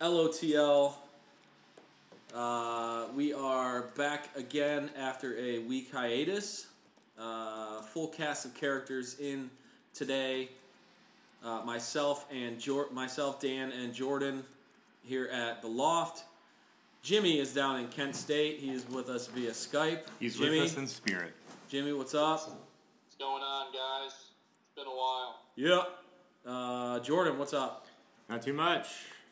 LOTL. Uh, we are back again after a week hiatus. Uh, full cast of characters in today. Uh, myself and Jor- myself, Dan, and Jordan here at the Loft. Jimmy is down in Kent State. He is with us via Skype. He's Jimmy, with us in spirit. Jimmy, what's up? What's going on, guys? It's been a while. Yep. Uh, Jordan, what's up? Not too much.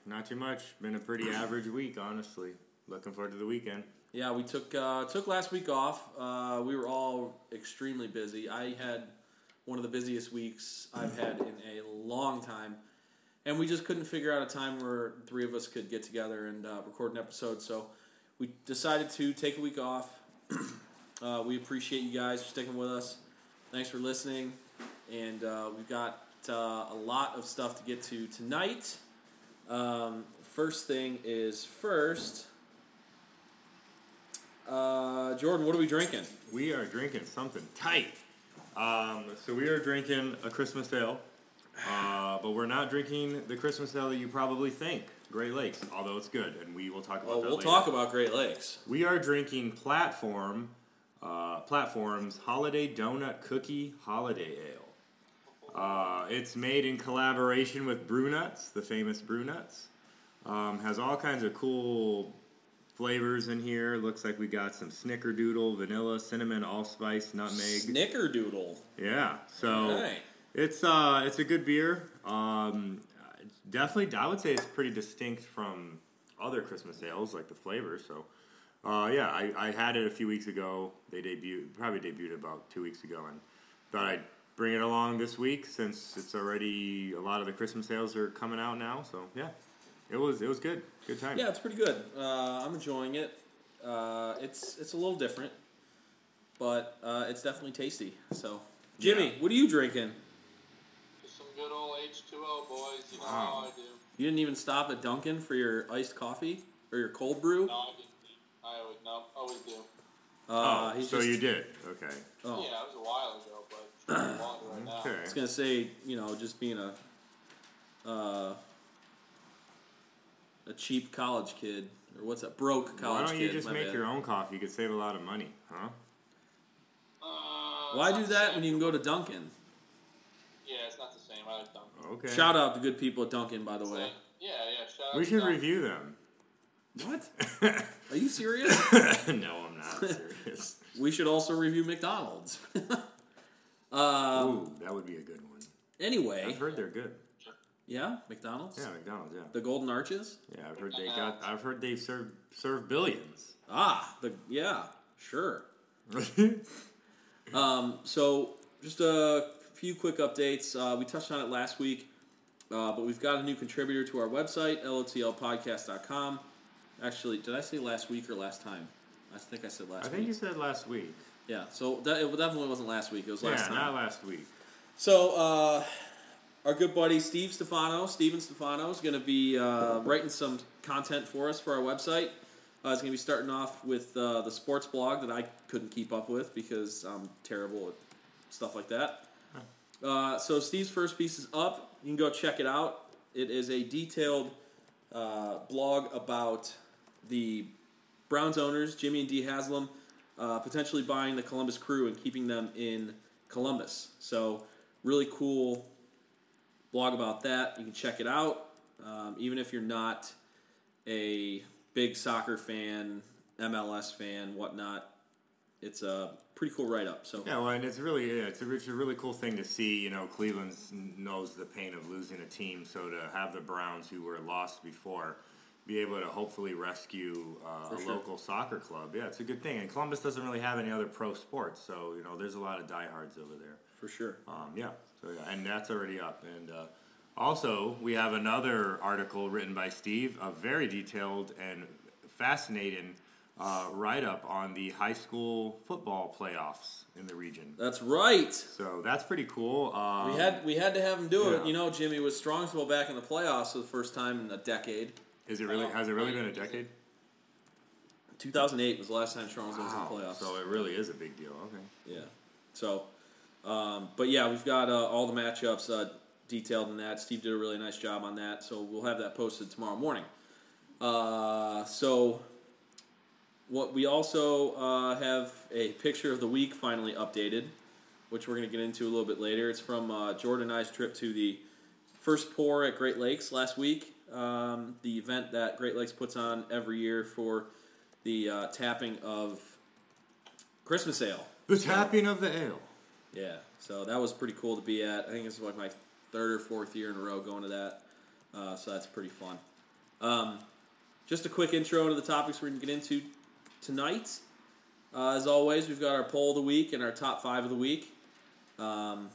Not too much. Been a pretty average week, honestly. Looking forward to the weekend. Yeah, we took uh, took last week off. Uh, we were all extremely busy. I had one of the busiest weeks I've had in a long time, and we just couldn't figure out a time where three of us could get together and uh, record an episode. So we decided to take a week off. uh, we appreciate you guys for sticking with us. Thanks for listening, and uh, we've got uh, a lot of stuff to get to tonight. Um, first thing is first. Uh, Jordan, what are we drinking? We are drinking something tight. Um, so we are drinking a Christmas ale, uh, but we're not drinking the Christmas ale that you probably think, Great Lakes, although it's good, and we will talk about Well, we'll later. talk about Great Lakes. We are drinking Platform, uh, Platform's Holiday Donut Cookie Holiday Ale. Uh, it's made in collaboration with Brewnuts, the famous Brewnuts. Um, has all kinds of cool flavors in here. Looks like we got some Snickerdoodle, vanilla, cinnamon, allspice, nutmeg. Snickerdoodle. yeah, so Alright. it's uh, it's a good beer. Um, definitely, I would say it's pretty distinct from other Christmas ales, like the flavor. So, uh, yeah, I, I had it a few weeks ago. They debuted, probably debuted about two weeks ago, and thought I'd bring it along this week since it's already a lot of the Christmas sales are coming out now. So, yeah, it was it was good, good time. Yeah, it's pretty good. Uh, I'm enjoying it. Uh, it's it's a little different, but uh, it's definitely tasty. So, Jimmy, Yeah. what are you drinking? Just some good old H2O, boys. You know Wow. how I do. You didn't even stop at Dunkin' for your iced coffee or your cold brew. No, I didn't. I always, no, always do. Uh, oh, he's so just- you did? Okay. Oh, Yeah, it was a while ago, but it's been longer right now. Okay. I was gonna say, you know, just being a uh, a cheap college kid or what's that? Broke college Why don't you kid. just make bad. your own coffee? You could save a lot of money, huh? Uh, Why do that when you can go to Dunkin'? Yeah, it's not the same. I like Dunkin'. Okay. Shout out to good people at Dunkin', by the way. Yeah, yeah. Shout out We to should Dunkin'. review them. What? Are you serious? no, I'm not serious. we should also review McDonald's. Um, Ooh, that would be a good one. anyway, I've heard they're good. yeah, McDonald's. Yeah, McDonald's. Yeah, The Golden Arches. yeah. I've heard they got. I've heard they've served served billions. Ah, the yeah, sure. Um, so just a few quick updates. Uh, we touched on it last week, uh, but we've got a new contributor to our website, lotlpodcast.com. Actually, did I say last week or last time? I think I said last I think week. you said last week. Yeah, so that, it definitely wasn't last week. It was last yeah, time. not last week. So, uh, our good buddy Steve Stefano, Steven Stefano, is going to be uh, writing some content for us for our website. Uh, he's going to be starting off with uh, the sports blog that I couldn't keep up with because I'm terrible at stuff like that. Uh, so, Steve's first piece is up. You can go check it out. It is a detailed uh, blog about the Browns owners, Jimmy and Dee Haslam, uh, potentially buying the Columbus Crew and keeping them in Columbus. So, really cool blog about that. You can check it out. Um, even if you're not a big soccer fan, MLS fan, whatnot, it's a pretty cool write up. So, Yeah, well, and it's really yeah, it's a, it's a really cool thing to see. You know, Cleveland knows the pain of losing a team, so to have the Browns, who were lost before, be able to hopefully rescue uh, a sure. local soccer club, yeah, it's a good thing. And Columbus doesn't really have any other pro sports, so you know, there's a lot of diehards over there. for sure. Um, yeah, so yeah, and that's already up. And uh, also, we have another article written by Steve, a very detailed and fascinating uh, write up on the high school football playoffs in the region. That's right. So that's pretty cool. Um, We had we had to have him do it. You know, Jimmy was Strongsville back in the playoffs for the first time in a decade. Is it really? Has it really been a decade? 2008 was the last time Strongsville was in the playoffs. So it really is a big deal. Okay. Yeah. So, um, but yeah, we've got uh, all the matchups uh, detailed in that. Steve did a really nice job on that. So we'll have that posted tomorrow morning. Uh, so, what we also uh, have a picture of the week finally updated, which we're going to get into a little bit later. It's from uh, Jordan and I's trip to the first pour at Great Lakes last week, um, the event that Great Lakes puts on every year for the uh, tapping of Christmas ale. The tapping of the ale. Yeah, so that was pretty cool to be at. I think this is like my third or fourth year in a row going to that, uh, so that's pretty fun. Um, just a quick intro into the topics we're going to get into tonight. Uh, as always, we've got our poll of the week and our top five of the week. Um,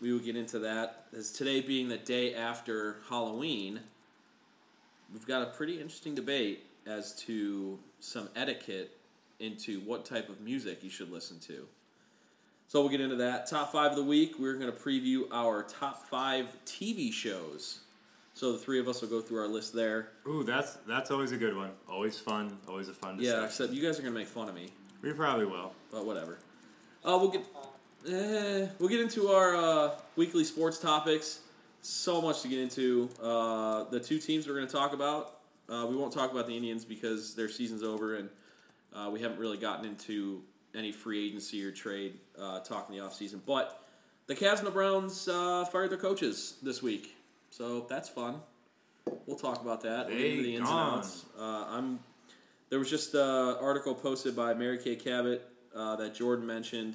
we will get into that. As today being the day after Halloween, we've got a pretty interesting debate as to some etiquette into what type of music you should listen to. So we'll get into that. Top five of the week, we're going to preview our top five TV shows. So the three of us will go through our list there. Ooh, that's that's always a good one. Always fun. Always a fun discussion. Yeah, except you guys are going to make fun of me, we probably will. but whatever. Uh, we'll get eh, we'll get into our uh, weekly sports topics. So much to get into. Uh, the two teams we're going to talk about. Uh, we won't talk about the Indians because their season's over and uh, we haven't really gotten into any free agency or trade uh, talk in the offseason. But the Cavs and the Browns uh, fired their coaches this week. So that's fun. We'll talk about that. Into the ins gone. and outs. Uh, I'm. There was just an article posted by Mary Kay Cabot uh, that Jordan mentioned,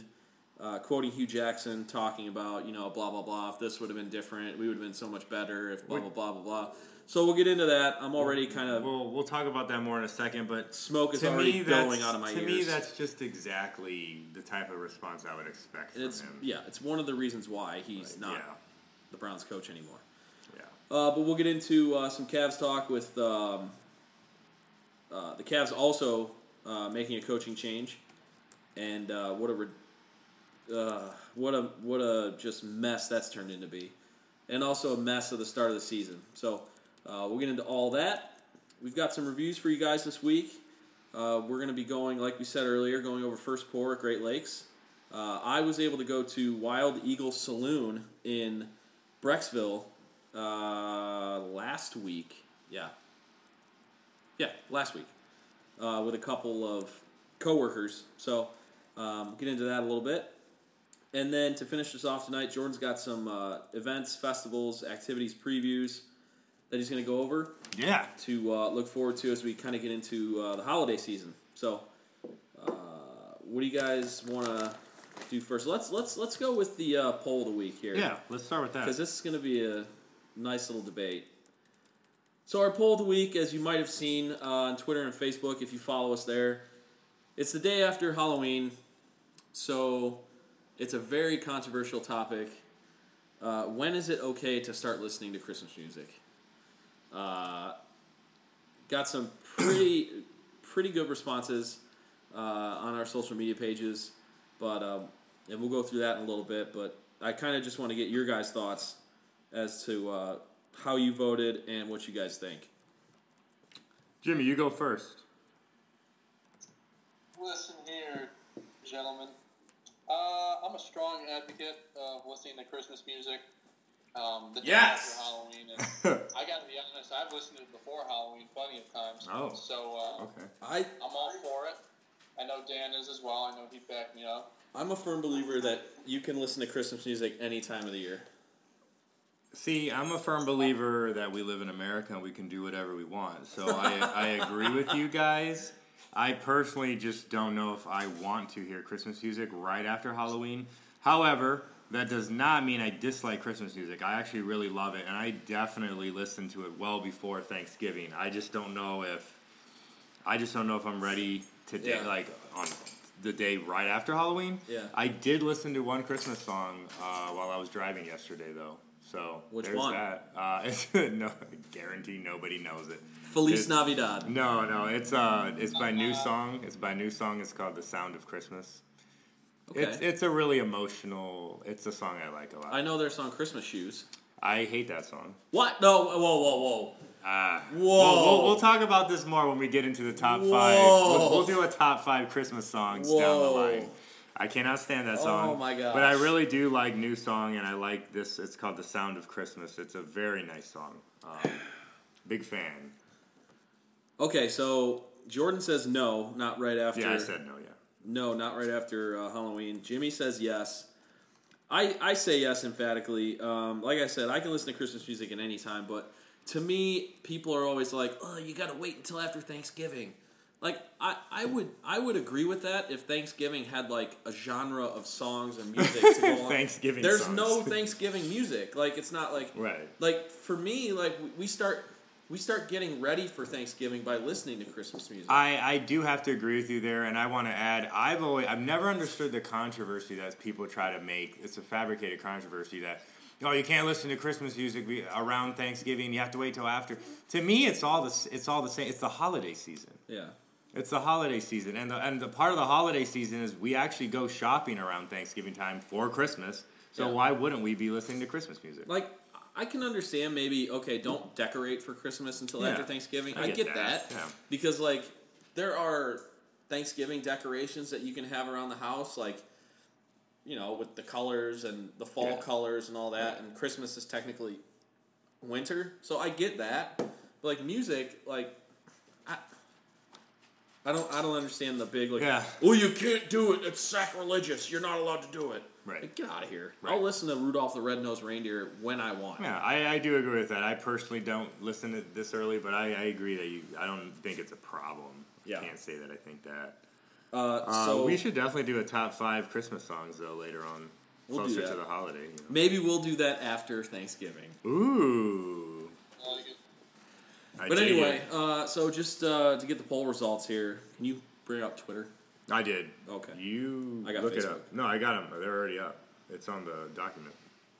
uh, quoting Hue Jackson, talking about you know blah blah blah. If this would have been different, we would have been so much better. If blah blah blah blah blah. So we'll get into that. I'm already kind of We'll we'll talk about that more in a second, but smoke is already me, going out of my to ears. To me, that's just exactly the type of response I would expect And from it's him. yeah, it's one of the reasons why he's not yeah, the Browns coach anymore. yeah. Uh, but we'll get into uh, some Cavs talk with um, uh, the Cavs also uh, making a coaching change, and uh, what a re- uh, what a what a just mess that's turned into be, and also a mess of the start of the season. So uh, we'll get into all that. We've got some reviews for you guys this week. Uh, we're going to be going, like we said earlier, going over first pour at Great Lakes. Uh, I was able to go to Wild Eagle Saloon in Brecksville uh, last week. Yeah. Yeah, last week. Uh, with a couple of coworkers. So, um, get into that a little bit. And then to finish this off tonight, Jordan's got some uh, events, festivals, activities, previews that he's going to go over Yeah. to uh, look forward to as we kind of get into uh, the holiday season. So, uh, what do you guys want to do first? Let's let's let's go with the uh, poll of the week here Yeah, let's start with that. because this is going to be a nice little debate. So our poll of the week, as you might have seen uh, on Twitter and Facebook, if you follow us there, it's the day after Halloween, so it's a very controversial topic. Uh, when is it okay to start listening to Christmas music? Uh, got some pretty pretty good responses uh, on our social media pages, but um, and we'll go through that in a little bit. But I kind of just want to get your guys' thoughts as to uh, how you voted and what you guys think. Jimmy, you go first. Listen here, gentlemen. Uh, I'm a strong advocate of listening to Christmas music. Um, the day Yes! after Halloween, and I got to be honest, I've listened to it before Halloween plenty of times. Oh. So uh, Okay. I I'm all for it. I know Dan is as well. I know he'd back me up. I'm a firm believer that you can listen to Christmas music any time of the year. See, I'm a firm believer that we live in America and we can do whatever we want. So I, I agree with you guys. I personally just don't know if I want to hear Christmas music right after Halloween. However, that does not mean I dislike Christmas music. I actually really love it, and I definitely listen to it well before Thanksgiving. I just don't know if I just don't know if I'm ready today, Yeah. like on the day right after Halloween. Yeah. I did listen to one Christmas song uh, while I was driving yesterday, though. So Which there's one? that. Uh, no, guarantee nobody knows it. Feliz It- Navidad. No, no, it's uh, it's by NewSong. It's by NewSong. It's called "The Sound of Christmas." Okay. It's it's a really emotional. It's a song I like a lot. I know their song Christmas Shoes. I hate that song. What? No, whoa, whoa, whoa. Ah, Whoa. We'll, we'll, we'll talk about this more when we get into the top five. Whoa. We'll, we'll do a top five Christmas songs down the line. I cannot stand that song. Oh my god! But I really do like NewSong, and I like this. It's called "The Sound of Christmas." It's a very nice song. Um, big fan. Okay, so Jordan says no, not right after. Yeah, I said no. Yeah. No, not right after uh, Halloween. Jimmy says yes. I, I say yes emphatically. Um, like I said, I can listen to Christmas music at any time, but to me, people are always like, "Oh, you got to wait until after Thanksgiving." Like I, I would I would agree with that if Thanksgiving had like a genre of songs and music to go on. Thanksgiving There's songs. no Thanksgiving music. Like it's not like Right. like for me, like we- we start we start getting ready for Thanksgiving by listening to Christmas music. I, I do have to agree with you there, and I want to add I've always I've never understood the controversy that people try to make. It's a fabricated controversy that oh you can't listen to Christmas music around Thanksgiving. You have to wait till after. To me, it's all the it's all the same. It's the holiday season. yeah. It's the holiday season, and the and the part of the holiday season is we actually go shopping around Thanksgiving time for Christmas. So Yeah. why wouldn't we be listening to Christmas music? Like I can understand maybe okay, don't decorate for Christmas until Yeah. after Thanksgiving. I I, get get, that, that, yeah. because like there are Thanksgiving decorations that you can have around the house, like you know with the colors and the fall Yeah. colors and all that. And Christmas is technically winter, so I get that. But like music, like I. I don't. I don't understand the big like. Yeah. Well, you can't do it. It's sacrilegious. You're not allowed to do it. Right. Like, get out of here. Right. I'll listen to Rudolph the Red-Nosed Reindeer when I want. Yeah, I, I do agree with that. I personally don't listen to this early, but I, I agree that you. I don't think it's a problem. Yeah. I can't say that I think that. Uh, Uh, so we should definitely do a top five Christmas songs though later on, We'll closer to the holiday. You maybe we'll do that after Thanksgiving. Ooh. I. But anyway, uh, so just uh, to get the poll results here, can you bring up Twitter? I did. Okay. You I got look it Facebook. up. No, I got them. They're already up. It's on the document.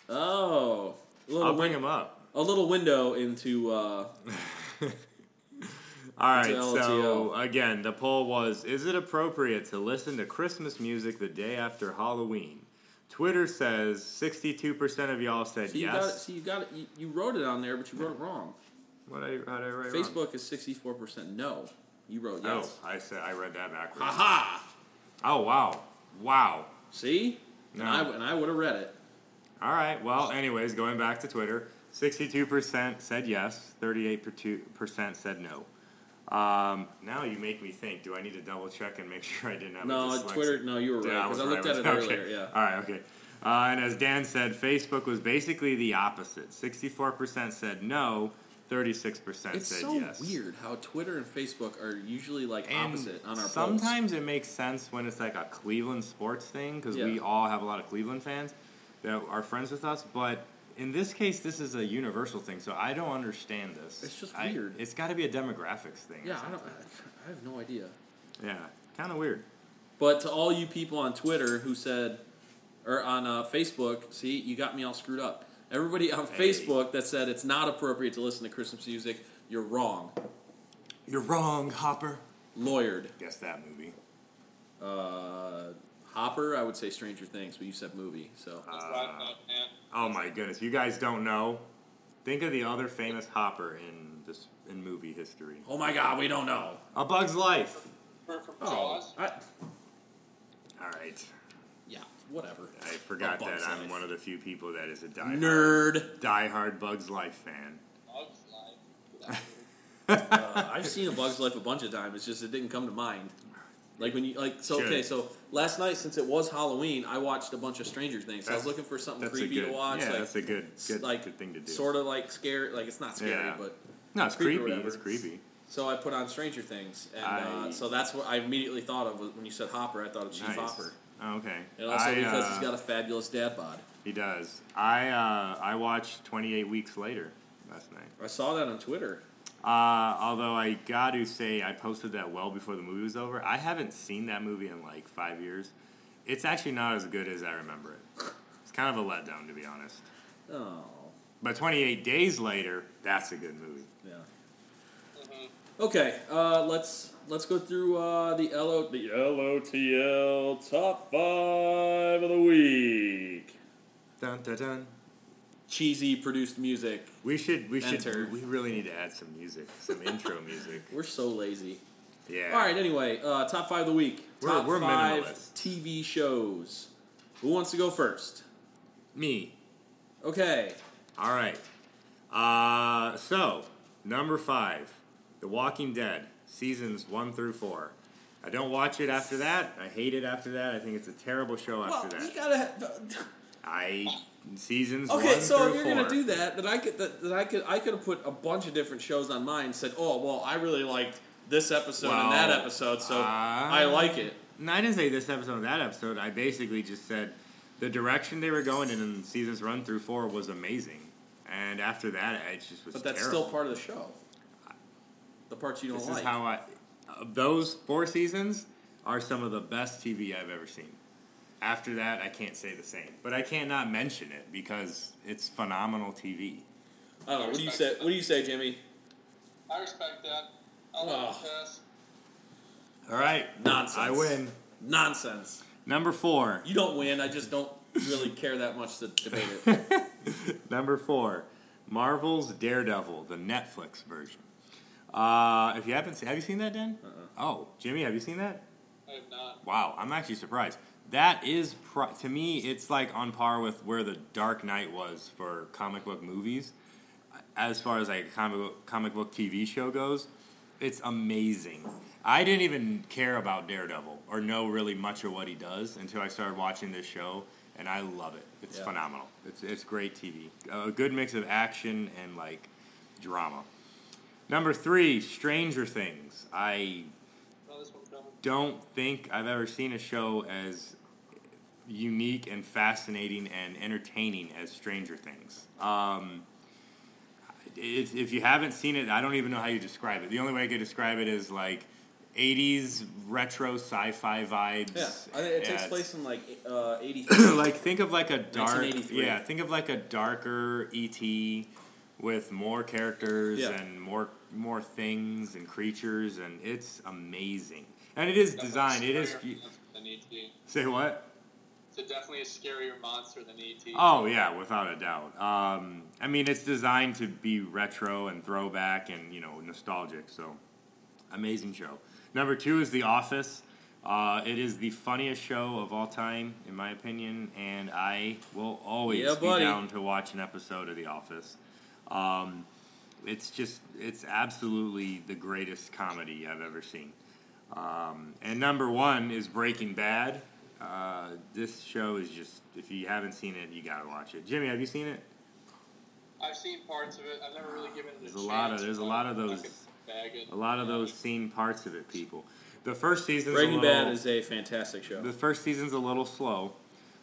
Oh, a little, I'll bring win- them up. a little window into. Uh, All right, so again, the poll was Is it appropriate to listen to Christmas music the day after Halloween? Twitter says 62% of y'all said so you got it. yes. So you got it. You, you wrote it on there, but you wrote it wrong. What I, how did I write wrong? Facebook is sixty-four percent no. You wrote yes. Oh, I said I read that backwards. Haha. Oh wow, wow. See, No. and I and I would have read it. All right. Well, anyways, going back to Twitter, sixty-two percent said yes, thirty-eight percent said no. Um, now you make me think. Do I need to double check and make sure I didn't have a No? Twitter. No, you were right because I was looked right. at it Okay. earlier. Yeah. All right. Okay. Uh, and as Dan said, Facebook was basically the opposite. Sixty-four percent said no. Thirty-six percent It's said so yes. weird how Twitter and Facebook are usually like And opposite on our polls. sometimes it makes sense when it's like a Cleveland sports thing because we all have a lot of Cleveland fans that are friends with us. But in this case, this is a universal thing, so I don't understand this. It's just I- weird. It's got to be a demographics thing. Yeah, I don't. I have no idea. Yeah, kind of weird. But to all you people on Twitter who said, or on uh, Facebook, see, you got me all screwed up. Everybody on Hey. Facebook that said it's not appropriate to listen to Christmas music, you're wrong. You're wrong, Hopper. Lawyered. Guess that movie. Uh, Hopper, I would say Stranger Things, but you said movie, so. Uh. Oh my goodness, you guys don't know. Think of the other famous Hopper in this in movie history. Oh my God, we don't know. A Bug's Life. For, for Oh, I, All right. Yeah, whatever. I forgot that Bug's I'm Life. one of the few people that is a diehard, Nerd. diehard Bugs Life fan. Bugs Life. Uh, I've seen A Bug's Life a bunch of times. It's just it didn't come to mind. Like when you like so Should. okay so last night since it was Halloween I watched a bunch of Stranger Things. So I was looking for something creepy good, to watch. Yeah, like, that's a good, good, like good thing to do. sort of like scary. Like it's not scary, Yeah. but no, it's creepy or creepy. It's creepy. so I put on Stranger Things, and I- uh, so that's what I immediately thought of when you said Hopper. I thought of Chief Nice. Hopper, okay. and also I, because uh, he's got a fabulous dad bod. he does. I uh, I watched 28 Weeks Later last night. I saw that on Twitter. Uh, although I got to say, I posted that well before the movie was over. I haven't seen that movie in like five years. It's actually not as good as I remember it. It's kind of a letdown, to be honest. Oh, But 28 Days Later, that's a good movie. yeah. Mhm. Okay, uh, let's let's go through uh, the LO the LOTL top five of the week. Dun, dun, dun. Cheesy produced music. We should, we Enter. should, we really need to add some music, some intro music. We're so lazy. Yeah. All right. Anyway, uh, top five of the week. We're- top we're five minimalist. TV shows. Who wants to go first? Me. Okay. All right. Uh, so number five, The Walking Dead, seasons one through four. I don't watch it after that. I hate it after that. I think it's a terrible show Well, after you that. gotta. I seasons okay, so if you're four. gonna do that, then I could that, that I could I could have put a bunch of different shows on mine. and Said, oh well, I really liked this episode and that episode, so uh, I like it. No, I didn't say this episode or that episode. I basically just said the direction they were going in in seasons run through four was amazing, and after that, it just was. But that's terrible. still part of the show. The parts you don't This like. is how I. Of those four seasons are some of the best TV I've ever seen. After that, I can't say the same, but I can't not mention it because it's phenomenal TV. I don't know. What do you say? What do you say, Jimmy? I respect that. I'll Oh. it pass. All right, Nonsense. I win. Nonsense. Number four. You don't win. I just don't really care that much to debate it. Number four, Marvel's Daredevil, the Netflix version. Uh, if you haven't, seen, have you seen that, Dan? Uh-uh. Oh, Jimmy, have you seen that? I have not. Wow, I'm actually surprised. That is, pro- to me, it's like on par with where the Dark Knight was for comic book movies. As far as like a comic book, comic book TV show goes, it's amazing. I didn't even care about Daredevil or know really much of what he does until I started watching this show, and I love it. It's Yeah. phenomenal. It's it's great TV. A good mix of action and like drama. Number three, Stranger Things. I No, this one's coming. don't think I've ever seen a show as unique and fascinating and entertaining as Stranger Things. Um, if, if you haven't seen it, I don't even know how you describe it. The only way I could describe it is like 80s retro sci-fi vibes. Yeah, I it takes Yeah, place in like uh, like think of like a dark 1983. yeah think of like a darker E.T. with more characters Yeah. and more more things and creatures and it's amazing and it is designed it is Scarier Than E.T. say what It's definitely a scarier monster than E.T. oh yeah without a doubt um, i mean it's designed to be retro and throwback and you know nostalgic so amazing show number two is the office uh, it is the funniest show of all time, in my opinion, and I will always Yeah, be buddy. down to watch an episode of The Office. Um, it's just, it's absolutely the greatest comedy I've ever seen. Um, and number one is Breaking Bad. Uh, this show is just, if you haven't seen it, you gotta watch it. Jimmy, have you seen it? I've seen parts of it. I've never really given it a There's a chance. lot of- there's a lot of those- bag. A lot of those seen parts of it, people. The first season's Breaking a little, Bad is a fantastic show. The first season's a little slow,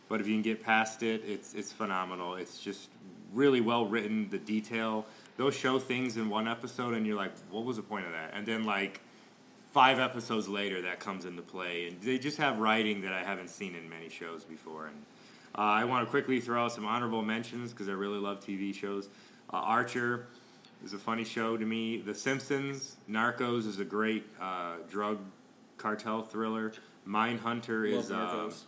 but if you can get past it, it's it's phenomenal. It's just really well written. The detail, they'll show things in one episode, and you're like, "What was the point of that?" And then like five episodes later, that comes into play, and they just have writing that I haven't seen in many shows before. And uh, I want to quickly throw out some honorable mentions because I really love TV shows. Uh, Archer is a funny show to me. The Simpsons, Narcos is a great uh, drug cartel thriller. Mindhunter Love is uh, Narcos.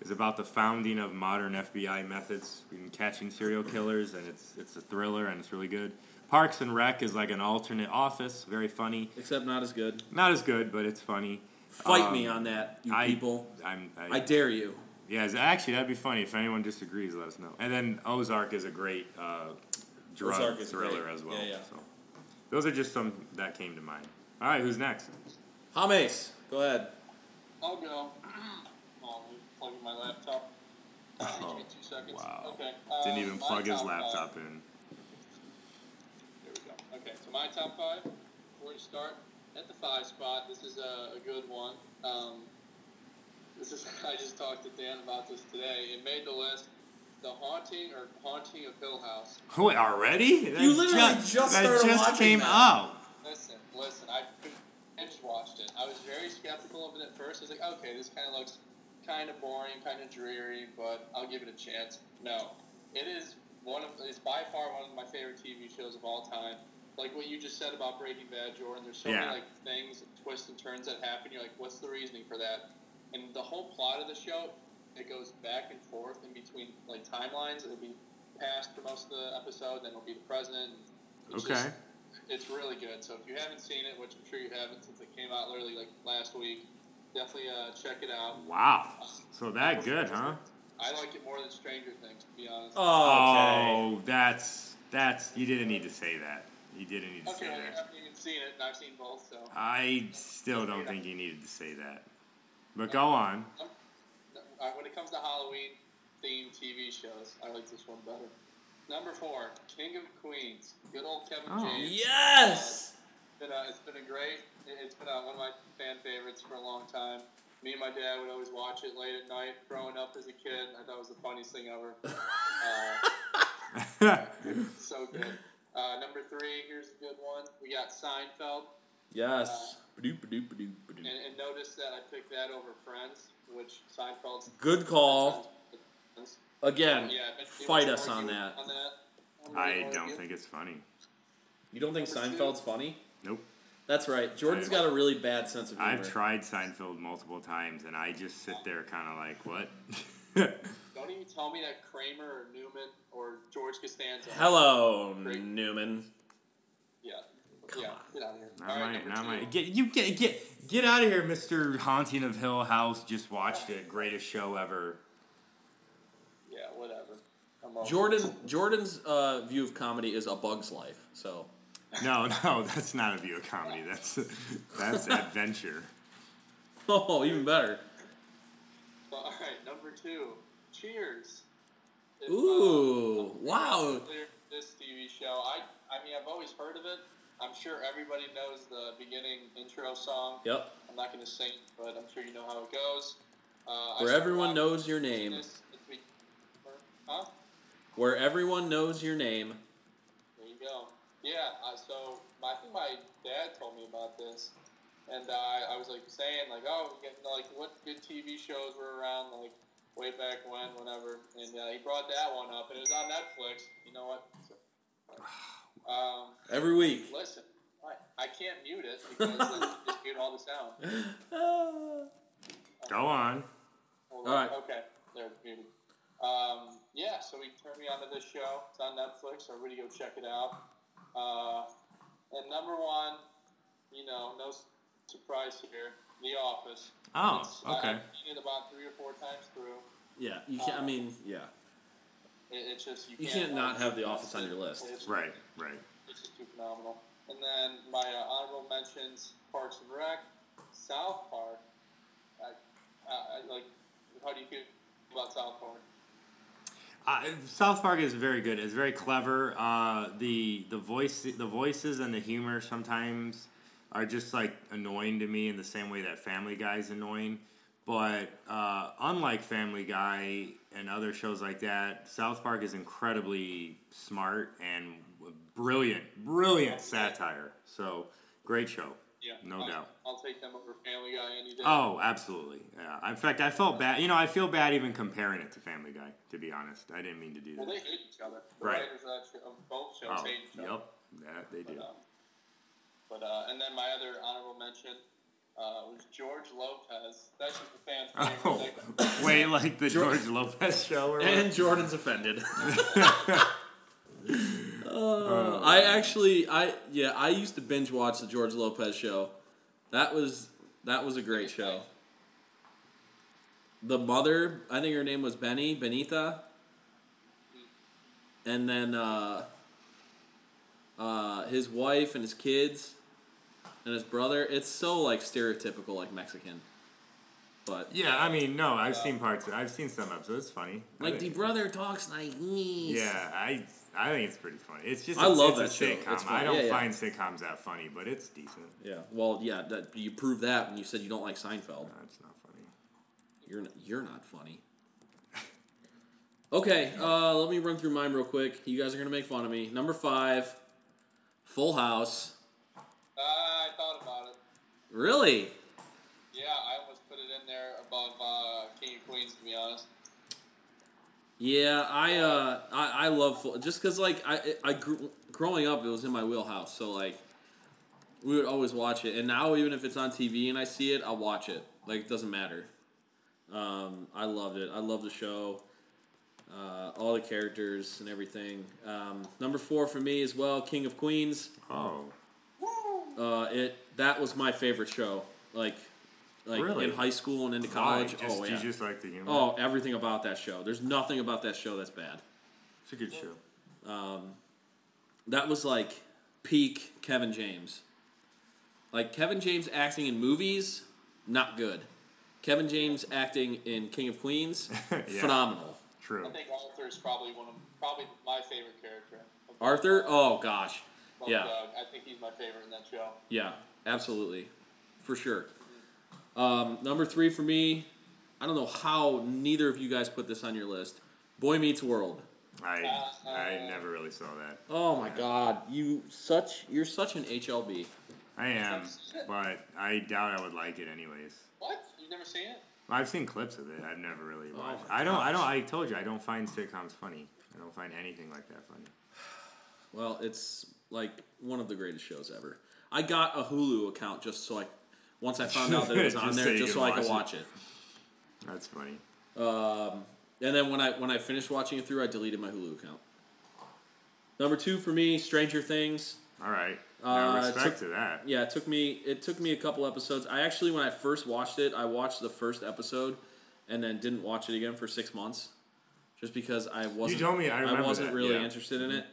Is about the founding of modern FBI methods in catching serial killers, and it's it's a thriller and it's really good. Parks and Rec is like an alternate Office, very funny. Except not as good. Not as good, but it's funny. Fight Um, me on that, you I- people. I'm, I, I dare you. yeah, actually, that'd be funny if anyone disagrees. Let us know. And then Ozark is a great uh, drug Ozark thriller great. as well. Yeah, yeah. So those are just some that came to mind. All right, who's next? James, go ahead. I'll go. Oh, plug in my laptop. Give me two seconds. Wow. Okay. Didn't um, even plug his top five. laptop in. There we go. Okay, so my top five. Before we start, at the five spot, this is a, a good one. Um, this is I just talked to Dan about this today. It made the list. The haunting or haunting of Hill House. Wait, already? That You literally just that started just came that. out. Listen, listen. I binge watched it. I was very skeptical of it at first. I was like, okay, this kind of looks kind of boring, kind of dreary, but I'll give it a chance. No, it is one of it's by far one of my favorite TV shows of all time. Like what you just said about Breaking Bad, Jordan. There's so Yeah. many like things, twists and turns that happen. You're like, what's the reasoning for that? And the whole plot of the show, it goes back and forth in between like timelines. It'll be past for most of the episode, then it'll be the present. It's Okay. just- it's really good. So if you haven't seen it, which I'm sure you haven't since it came out literally like last week, definitely uh, check it out. Wow. So that good, huh? I like it more than Stranger Things, to be honest. Oh, okay. Oh, that's that's you didn't need to say that. You didn't need to Okay, say I that. haven't even seen it, and I've seen both, so. I still don't think you needed to say that. But go on. Uh, when it comes to Halloween themed TV shows, I like this one better. Number four, King of Queens. Good old Kevin Oh. James. Yes. It's been, a, it's been a great. It- It's been a, one of my fan favorites for a long time. Me and my dad would always watch it late at night. Growing up as a kid, I thought it was the funniest thing ever. Uh, so good. Uh, number three, here's a good one. We got Seinfeld. Yes. Ba-doop, ba-doop, ba-doop, ba-doop. And, and notice that I picked that over Friends, which Seinfeld's. Good call. Friends. Again, Yeah, fight us on that. On that? I'm I gonna don't think it's funny. You don't think Number two. Seinfeld's funny? Nope. That's right. Jordan's got a really bad sense of humor. I've tried Seinfeld multiple times, and I just sit there kind of like, what? Don't even tell me that Kramer or Newman or George Costanza. Hello, Great. Newman. Yeah. Come yeah. on. Get out of here. not All right, my, not two. my. Get you get get get out of here, Mister Haunting of Hill House. Just watched it. Greatest show ever. Yeah, whatever. I'm Jordan. Jordan's uh, view of comedy is a bug's life. So No, no, that's not a view of comedy. That's that's adventure. oh, even better. All right, number two. Cheers. If, Ooh, uh, wow. This TV show, I I mean, I've always heard of it. I'm sure everybody knows the beginning intro song. Yep. I'm not going to sing, but I'm sure you know how it goes. Uh, Where everyone knows your name. this this. Huh? Where everyone knows your name. There you go. Yeah. Uh, so I think my dad told me about this, and uh, I was like saying like, oh, we get, like what good TV shows were around like way back when, whenever, and uh, he brought that one up, and it was on Netflix. You know what? Um, Every week. listen, I, I can't mute it because it just mute all the sound. Go on. Hold All on. right. Okay, there, it's muted. Um, yeah, so he turned me onto this show. It's on Netflix. Everybody go check it out. Uh, and number one, you know, no surprise here, The Office. Oh, It's- okay. I've seen it about three or four times through. Yeah, you can't. I mean, yeah. It, it's just you, You can't not watch have The. Office on your list. It's, Right, right. It's just too phenomenal. And then my uh, honorable mentions: Parks and Rec, South Park. I, I, I like. How do you feel about South Park? South Park is very good. It's very clever. Uh, the the voice the voices and the humor sometimes are just like annoying to me in the same way that Family Guy is annoying. But uh, unlike Family Guy and other shows like that, South Park is incredibly smart and brilliant, brilliant satire. So great show. Yeah, No I'll, doubt. I'll take them over Family Guy any day. Oh, absolutely. Yeah. In fact, I felt bad. You know, I feel bad even comparing it to Family Guy. To be honest, I didn't mean to do well, that. they hate each other. The Right. writers of, show, of both shows Oh, hate each other. yep. That they do. But, um, but uh, and then my other honorable mention uh, was George Lopez. That's just a fan favorite. Oh, Like, wait, like the George Lopez show or And what? Jordan's offended. Uh, I actually, I yeah, I used to binge watch the George Lopez show. That was that was a great show. The mother, I think her name was Benny Benita, and then uh, uh, his wife and his kids and his brother. It's so like stereotypical, like Mexican, but Yeah, I mean, no, I've seen parts. I've seen some episodes. It's funny. Like the brother talks like me. Yeah, I I think it's pretty funny. It's just I a, love it's that a show. sitcom. It's. I don't Yeah, yeah. find sitcoms that funny, but it's decent. Yeah. Well, yeah. That, you proved that when you said you don't like Seinfeld. No, it's not funny. You're not, you're not funny. Okay, uh, let me run through mine real quick. You guys are gonna make fun of me. Number five, Full House. uh, I thought about it. Really? Yeah, I almost put it in there above uh, King of Queens, to be honest. Yeah, I uh, I, I love just because like I I grew, growing up it was in my wheelhouse, so like we would always watch it, and now even if it's on TV and I see it, I'll watch it. Like it doesn't matter. Um, I loved it. I love the show. Uh, all the characters and everything. Um, number four for me as well, King of Queens. Oh, Uh, it that was my favorite show. Like, like Really? in high school and into Why? college. Just, oh you yeah. just like the humor. oh, everything about that show. There's nothing about that show that's bad. it's a good show. Um, that was like peak Kevin James. Like Kevin James acting in movies, not good. Kevin James acting in King of Queens, Yeah. phenomenal. True. I think Arthur's probably one of probably my favorite character. Arthur, oh gosh, of yeah. Doug. I think he's my favorite in that show. yeah, absolutely, for sure. Um, number three for me, I don't know how neither of you guys put this on your list. Boy Meets World. I I never really saw that. Oh my God, you such you're such an HLB. I am, but I doubt I would like it anyways. What? You've never seen it? I've seen clips of it. I've never really watched. my I don't. I don't. I told you I don't find sitcoms funny. I don't find anything like that funny. Well, it's like one of the greatest shows ever. I got a Hulu account just so I, once I found out that it was on there, just so I could watch watch it. That's funny. Um, and then when I when I finished watching it through, I deleted my Hulu account. Number two for me, Stranger Things. All right. Uh, Now, it respect took- to that. Yeah, it took me it took me a couple episodes. I actually when I first watched it, I watched the first episode, and then didn't watch it again for six months, just because I wasn't. You told me, I remember wasn't that, really yeah. interested in it.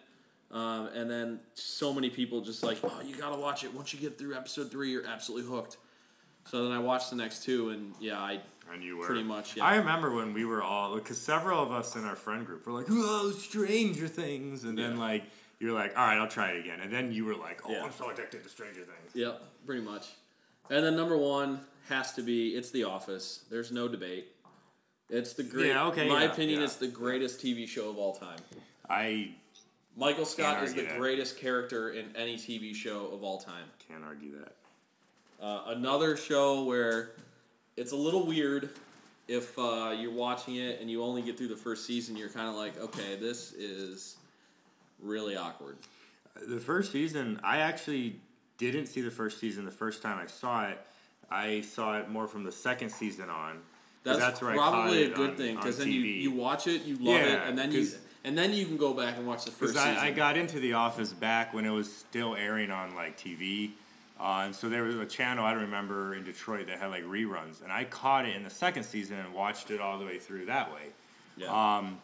Um, and then so many people just like, oh, you gotta watch it. Once you get through episode three, you're absolutely hooked. So then I watched the next two, and yeah, I And you were Pretty much, yeah. I remember when we were all because several of us in our friend group were like, "Whoa, Stranger Things," and then Yeah. like you're like, "All right, I'll try it again," and then you were like, "Oh, Yeah. I'm so addicted to Stranger Things." Yep, pretty much. And then number one has to be it's The Office. There's no debate. It's the great. Yeah, okay, My yeah, opinion, yeah. it's the greatest TV show of all time. I Michael Scott is the argue that. greatest character in any TV show of all time. can't argue that. Uh, another show where it's a little weird if uh, you're watching it and you only get through the first season. You're kind of like, okay, this is really awkward. The first season, I actually didn't see the first season the first time I saw it. I saw it more from the second season on. That's, I probably a good on- thing because then you, you watch it, you love Yeah, it, and then you and then you can go back and watch the first. I, I got into The Office back when it was still airing on like TV, uh, and so there was a channel I remember in Detroit that had like reruns, and I caught it in the second season and watched it all the way through that way. yeah. Um,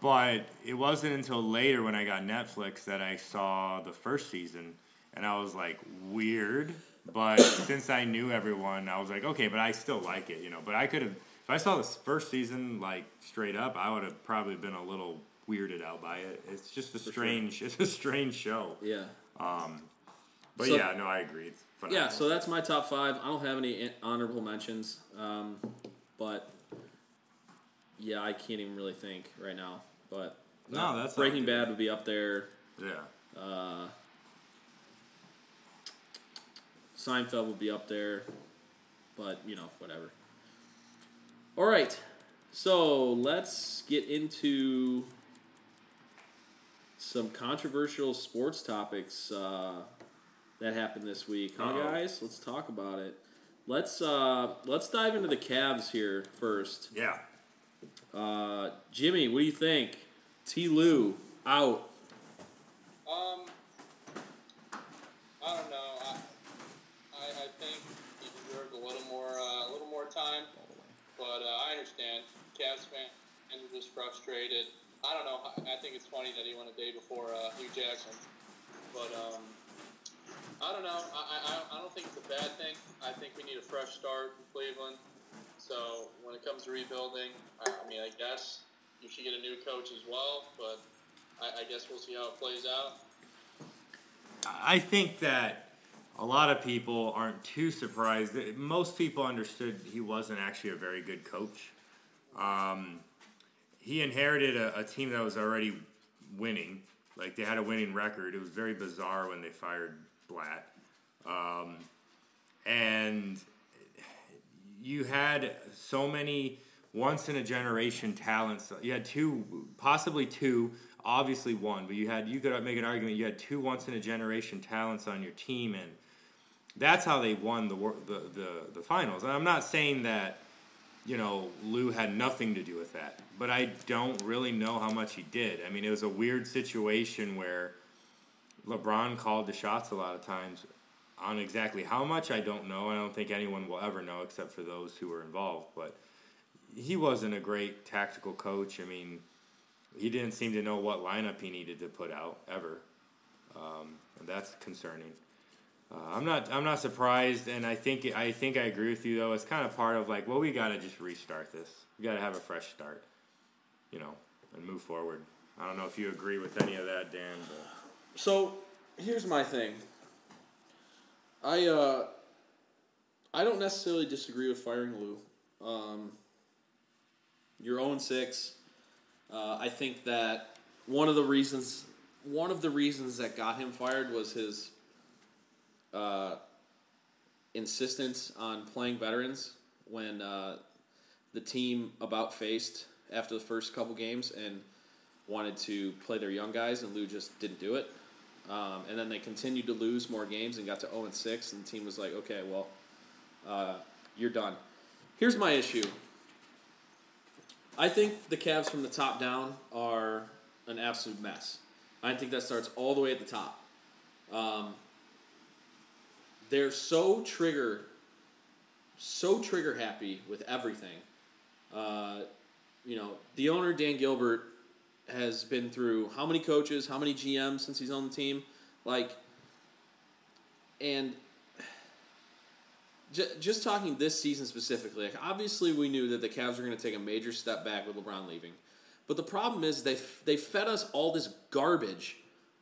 but it wasn't until later when I got Netflix that I saw the first season, and I was like, weird. But since I knew everyone, I was like, okay, but I still like it, you know. But I could have, if I saw this first season like straight up, I would have probably been a little weirded out by it. It's just a sure. strange, it's a strange show. yeah. But So- yeah, no, I agree. Yeah, so that's my top five. I don't have any honorable mentions, um, but yeah, I can't even really think right now. But No, that's Breaking. Bad would be up there. yeah. Uh, Seinfeld would be up there, but you know, whatever. All right, so let's get into some controversial sports topics uh, that happened this week, huh, Uh-oh. guys? Let's talk about it. Let's uh, let's dive into the Cavs here first. Yeah. Uh, Jimmy, what do you think? T. Lue out. Um, I don't know. I, I, I think he deserved a little more, uh, a little more time. But uh, I understand. Cavs fans are just frustrated. I don't know. I, I think it's funny that he went a day before uh, Hue Jackson. But um, I don't know. I, I, I don't think it's a bad thing. I think we need a fresh start in Cleveland. So when it comes to rebuilding, I, I mean, I guess you should get a new coach as well. But I, I guess we'll see how it plays out. I think that a lot of people aren't too surprised. Most people understood he wasn't actually a very good coach. Um, he inherited a, a team that was already winning. Like they had a winning record. It was very bizarre when they fired Blatt. Um, and you had so many once in a generation talents. You had two, possibly two, obviously one, but you had you could make an argument you had two once in a generation talents on your team, and that's how they won the the the, the finals. And I'm not saying that you know Lue had nothing to do with that, but I don't really know how much he did. I mean, it was a weird situation where LeBron called the shots a lot of times. On exactly how much, I don't know. I don't think anyone will ever know except for those who were involved. But he wasn't a great tactical coach. I mean, he didn't seem to know what lineup he needed to put out ever. Um, that's concerning. Uh, I'm not I'm not surprised, and I think I think I agree with you though. It's kind of part of like, well, we got to just restart this. We got to have a fresh start, you know, and move forward. I don't know if you agree with any of that, Dan. But. So here's my thing. I uh, I don't necessarily disagree with firing Lue. Um, 0 6. Uh, I think that one of the reasons one of the reasons that got him fired was his uh, insistence on playing veterans when uh, the team about faced after the first couple games and wanted to play their young guys, and Lue just didn't do it. Um, and then they continued to lose more games and got to 0 and 6, and the team was like, okay, well, uh, you're done. Here's my issue. I think the Cavs from the top down are an absolute mess. I think that starts all the way at the top. Um, they're so trigger, so trigger happy with everything. Uh, you know, the owner Dan Gilbert has been through how many coaches, how many GMs since he's on the team, like, and j- just talking this season specifically, like obviously we knew that the Cavs were going to take a major step back with LeBron leaving, but the problem is they they fed us all this garbage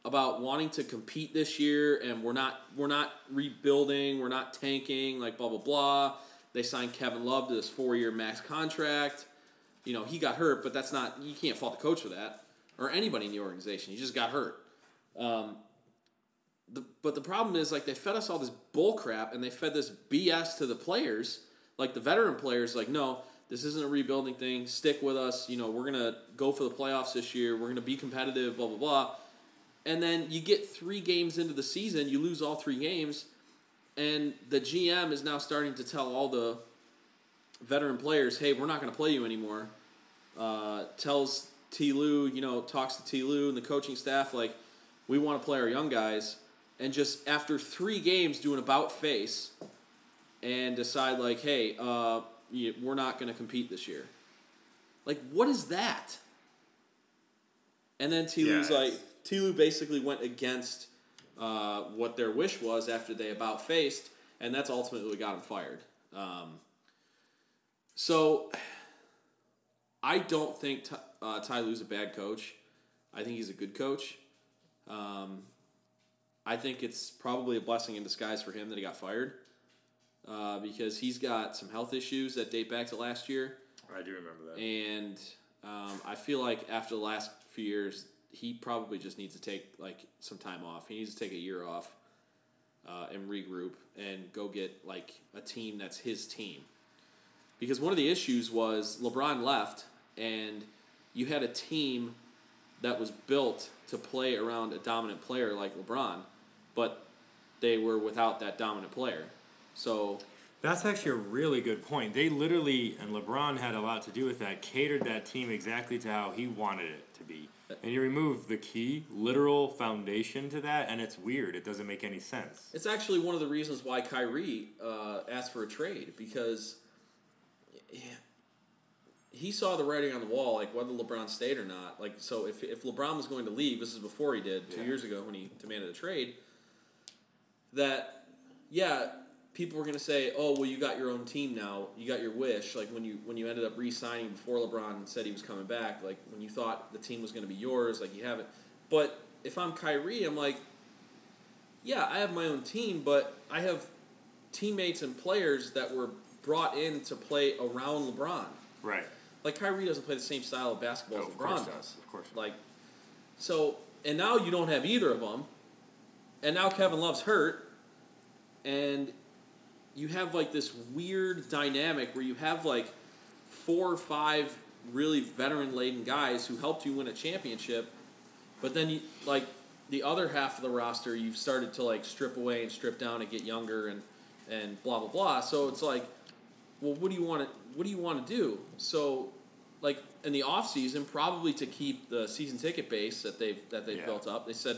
about wanting to compete this year, and we're not we're not rebuilding, we're not tanking, like blah blah blah. They signed Kevin Love to this four year max contract. You know he got hurt, but that's not you can't fault the coach for that or anybody in the organization. He just got hurt. Um, the, but the problem is like they fed us all this bull crap and they fed this BS to the players, like the veteran players. Like no, this isn't a rebuilding thing. Stick with us. You know we're gonna go for the playoffs this year. We're gonna be competitive. Blah blah blah and then you get three games into the season, you lose all three games, and the GM is now starting to tell all the veteran players, "Hey, we're not going to play you anymore." Uh, tells T. Lue, you know, talks to T. Lue and the coaching staff like, "We want to play our young guys," and just after three games, do an about face and decide like, "Hey, uh, we're not going to compete this year." Like, what is that? And then T. Lue's yeah, like T. Lue basically went against uh, what their wish was after they about faced, and that's ultimately what got him fired. Um, so I don't think Ty, uh, Ty Lue's a bad coach. I think he's a good coach. Um, I think it's probably a blessing in disguise for him that he got fired uh, because he's got some health issues that date back to last year. I do remember that. And um, I feel like after the last few years, he probably just needs to take like some time off. He needs to take a year off uh, and regroup and go get like a team that's his team. Because one of the issues was LeBron left and you had a team that was built to play around a dominant player like LeBron, but they were without that dominant player. So that's actually a really good point. They literally, and LeBron had a lot to do with that, catered that team exactly to how he wanted it to be. And you remove the key, literal foundation to that, and it's weird. It doesn't make any sense. It's actually one of the reasons why Kyrie uh, asked for a trade because he saw the writing on the wall, like whether LeBron stayed or not. Like, so if, if LeBron was going to leave, this is before he did, two yeah. years ago when he demanded a trade, that, yeah, people were going to say, "Oh, well, you got your own team now. You got your wish." Like when you when you ended up re-signing before LeBron said he was coming back, like when you thought the team was going to be yours, like you have it. But if I'm Kyrie, I'm like, yeah, I have my own team, but I have teammates and players that were brought in to play around LeBron. Right. Like Kyrie doesn't play the same style of basketball as LeBron does. Of course. Like, so and now you don't have either of them, and now Kevin Love's hurt, and you have like this weird dynamic where you have like four or five really veteran laden guys who helped you win a championship, but then you like the other half of the roster you've started to like strip away and strip down and get younger and and blah blah blah. So it's like, well, what do you want to what do you want to do? So like in the off season, probably to keep the season ticket base that they've that they've yeah. built up, they said,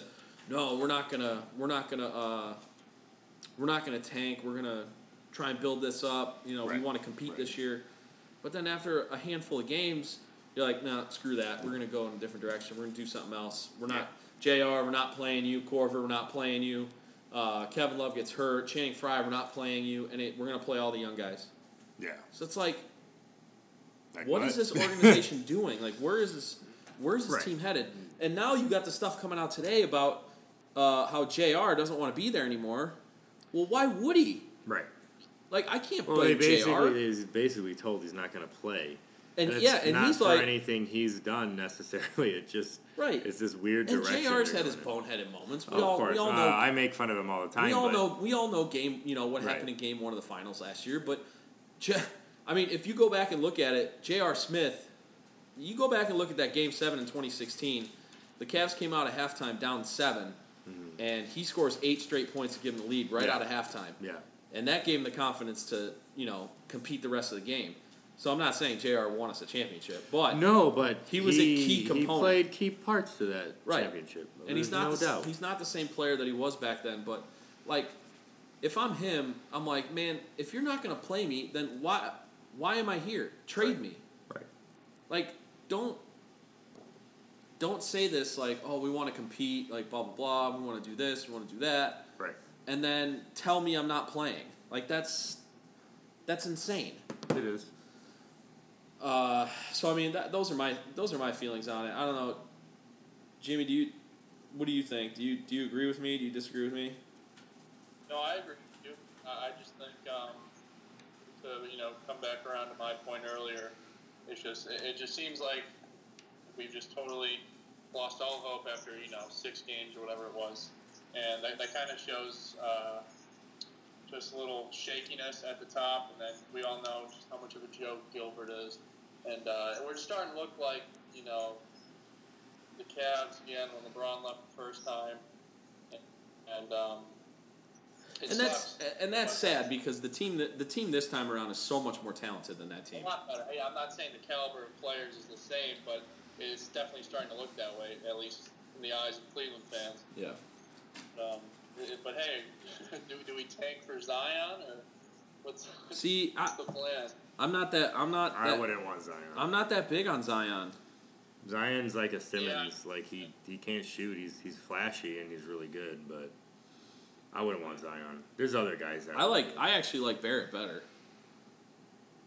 no, we're not gonna we're not gonna uh, we're not gonna tank. We're gonna try and build this up. You know, right. we want to compete right. this year. But then after a handful of games, you're like, nah, screw that. We're going to go in a different direction. We're going to do something else. We're not. Jr. We're not playing you. Korver, we're not playing you. Uh, Kevin Love gets hurt. Channing Frye, we're not playing you, and it, we're gonna play all the young guys. Yeah. So it's like, Like what is this organization doing? Like, where is this? Where's this Right. team headed? And now you got the stuff coming out today about uh, how Jr. doesn't want to be there anymore. Well, why would he? right. Like, I can't Well, he blame basically Jr. is basically told he's not going to play. And, it's yeah, and not he's for like, anything he's done necessarily. It just Right. It's this weird and direction. Jr.'s they're had his boneheaded moments. We Oh, all, of course, we all Uh, know. I make fun of him all the time. we all but know. We all know game. You know what Right. happened in Game One of the Finals last year. But, J- I mean, if you go back and look at it, J.R. Smith, you go back and look at that Game Seven in 2016. The Cavs came out at halftime down 7 and he scores eight straight points to give them the lead right Mm-hmm. Yeah. out of halftime. Yeah. And that gave him the confidence to, you know, compete the rest of the game. So I'm not saying JR won us a championship, but No, but He was a key component. He played key parts to that Right. championship, and he's not no the, doubt. he's not the same player that he was back then. But like, if I'm him, I'm like, man, if you're not going to play me, then why why am I here? Trade me. right. Like, don't don't say this like, oh, we want to compete, like blah blah blah. We want to do this, we want to do that, Right. and then tell me I'm not playing. Like that's that's insane. It is. Uh, so I mean, that, those are my those are my feelings on it. I don't know, Jimmy. Do you what do you think? Do you do you agree with me? Do you disagree with me? No, I agree with you. I just think um, to you know come back around to my point earlier, it's just it, just seems like we've just totally lost all hope after you know six games or whatever it was, and that, that kind of shows uh, just a little shakiness at the top, and then we all know just how much of a joke Gilbert is, and uh, we're starting to look like you know the Cavs again when LeBron left the first time, and. and um, and that's and that's sad because the team that the team this time around is so much more talented than that team. A lot better. Hey, I'm not saying the caliber of players is the same, but it's definitely starting to look that way, at least in the eyes of Cleveland fans. Yeah. Um, but hey, do, do we tank for Zion or what's, See, what's I, the plan? I'm not that I'm not I that, wouldn't want Zion. I'm not that big on Zion. Zion's like a Simmons. Like he, he can't shoot. He's he's flashy and he's really good, but I wouldn't want Zion. There's other guys that I like I actually like Barrett better.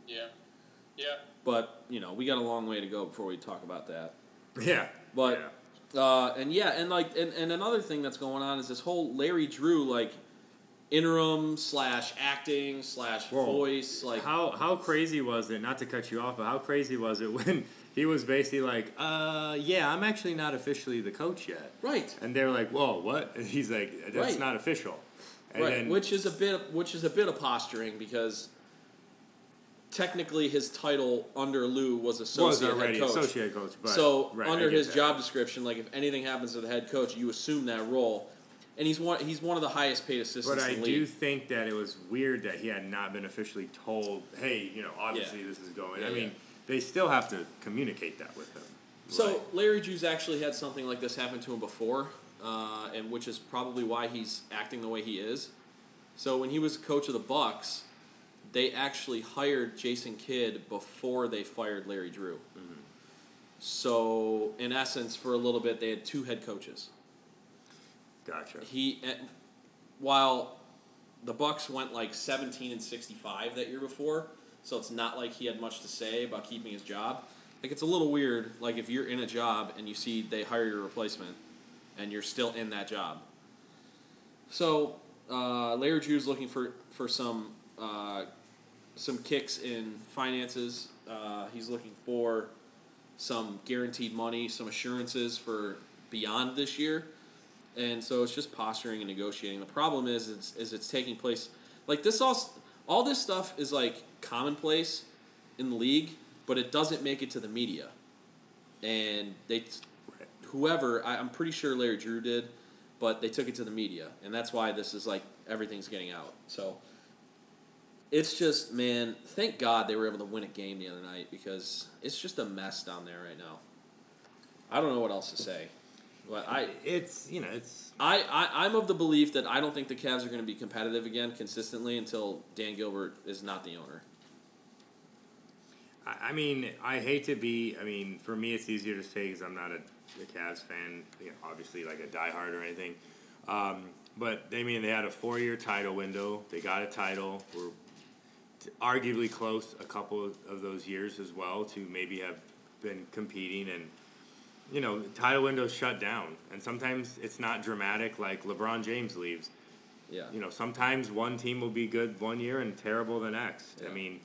Yeah, yeah. But you know we got a long way to go before we talk about that. Yeah. But yeah. Uh, and yeah, and like, and, and another thing that's going on is this whole Larry Drew like interim slash acting slash voice like how how crazy was it? Not to cut you off, but how crazy was it when he was basically like, "Uh, yeah, I'm actually not officially the coach yet," right, and they're like, "Whoa, what?" And he's like, "That's Right. not official." And right, then, which is a bit which is a bit of posturing because technically his title under Lue was was associate already head coach. associate coach, but so right, under his that. job description, like if anything happens to the head coach, you assume that role. And he's one he's one of the highest paid assistants But I do think that it was weird that he had not been officially told, "Hey, you know, obviously this is going." Yeah, I mean, yeah. They still have to communicate that with him. So Like, Larry Drew's actually had something like this happen to him before, uh, and which is probably why he's acting the way he is. So when he was coach of the Bucks, they actually hired Jason Kidd before they fired Larry Drew. So in essence, for a little bit, they had two head coaches. gotcha. He, eh, while the Bucks went like seventeen and sixty-five that year before, so it's not like he had much to say about keeping his job. Like it's a little weird. Like if you're in a job and you see they hire your replacement, and you're still in that job. So uh, Larry Drew's looking for for some uh, some kicks in finances. Uh, he's looking for some guaranteed money, some assurances for beyond this year and so it's just posturing and negotiating. The problem is, is it's taking place like this. All all this stuff is like commonplace in the league, but it doesn't make it to the media. And they, whoever I, I'm pretty sure Larry Drew did, but they took it to the media, and that's why this is like everything's getting out. So it's just man, thank God they were able to win a game the other night because it's just a mess down there right now. I don't know what else to say. But I, It's you know, it's I, I, I'm of the belief that I don't think the Cavs are going to be competitive again consistently until Dan Gilbert is not the owner. I I mean, I hate to be. I mean, for me, it's easier to say because I'm not a a Cavs fan, you know, obviously like a diehard or anything. Um, but they I mean they had a four year title window. They got a title. We're t- arguably close a couple of those years as well to maybe have been competing and you know title windows shut down and sometimes it's not dramatic like LeBron James leaves Yeah. you know, sometimes one team will be good one year and terrible the next. Yeah. I mean,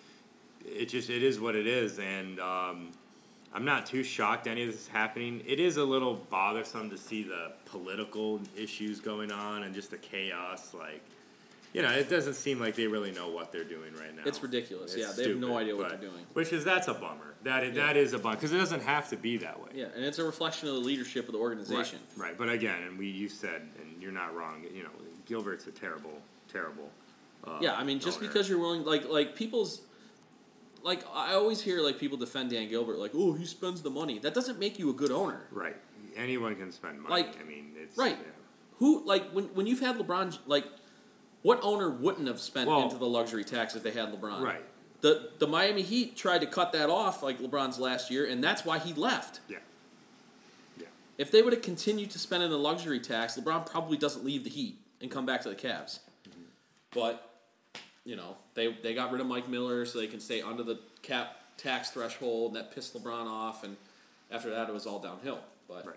it just it is what it is, and um, I'm not too shocked any of this is happening. It is a little bothersome to see the political issues going on and just the chaos. Like, you know, it doesn't seem like they really know what they're doing right now. It's ridiculous. It's yeah, they have no idea what but- they're doing. Which is that's a bummer. That is, Yeah. that is a bummer because it doesn't have to be that way. Yeah, and it's a reflection of the leadership of the organization. Right, right. But again, and we you said, and you're not wrong. You know, Gilbert's a terrible, terrible. Uh, Yeah, I mean, just because you're willing, like, like people's, like, I always hear like people defend Dan Gilbert, like, oh, he spends the money. That doesn't make you a good owner. Right. Anyone can spend money. Like, I mean, it's right. yeah. Who, like, when when you've had LeBron, like, what owner wouldn't have spent Well- into the luxury tax if they had LeBron? Right. The the Miami Heat tried to cut that off, like LeBron's last year, and that's why he left. Yeah. Yeah. If they would have continued to spend in the luxury tax, LeBron probably doesn't leave the Heat and come back to the Cavs. Mm-hmm. But you know, they they got rid of Mike Miller so they can stay under the cap tax threshold, and that pissed LeBron off. And after that, it was all downhill. But Right.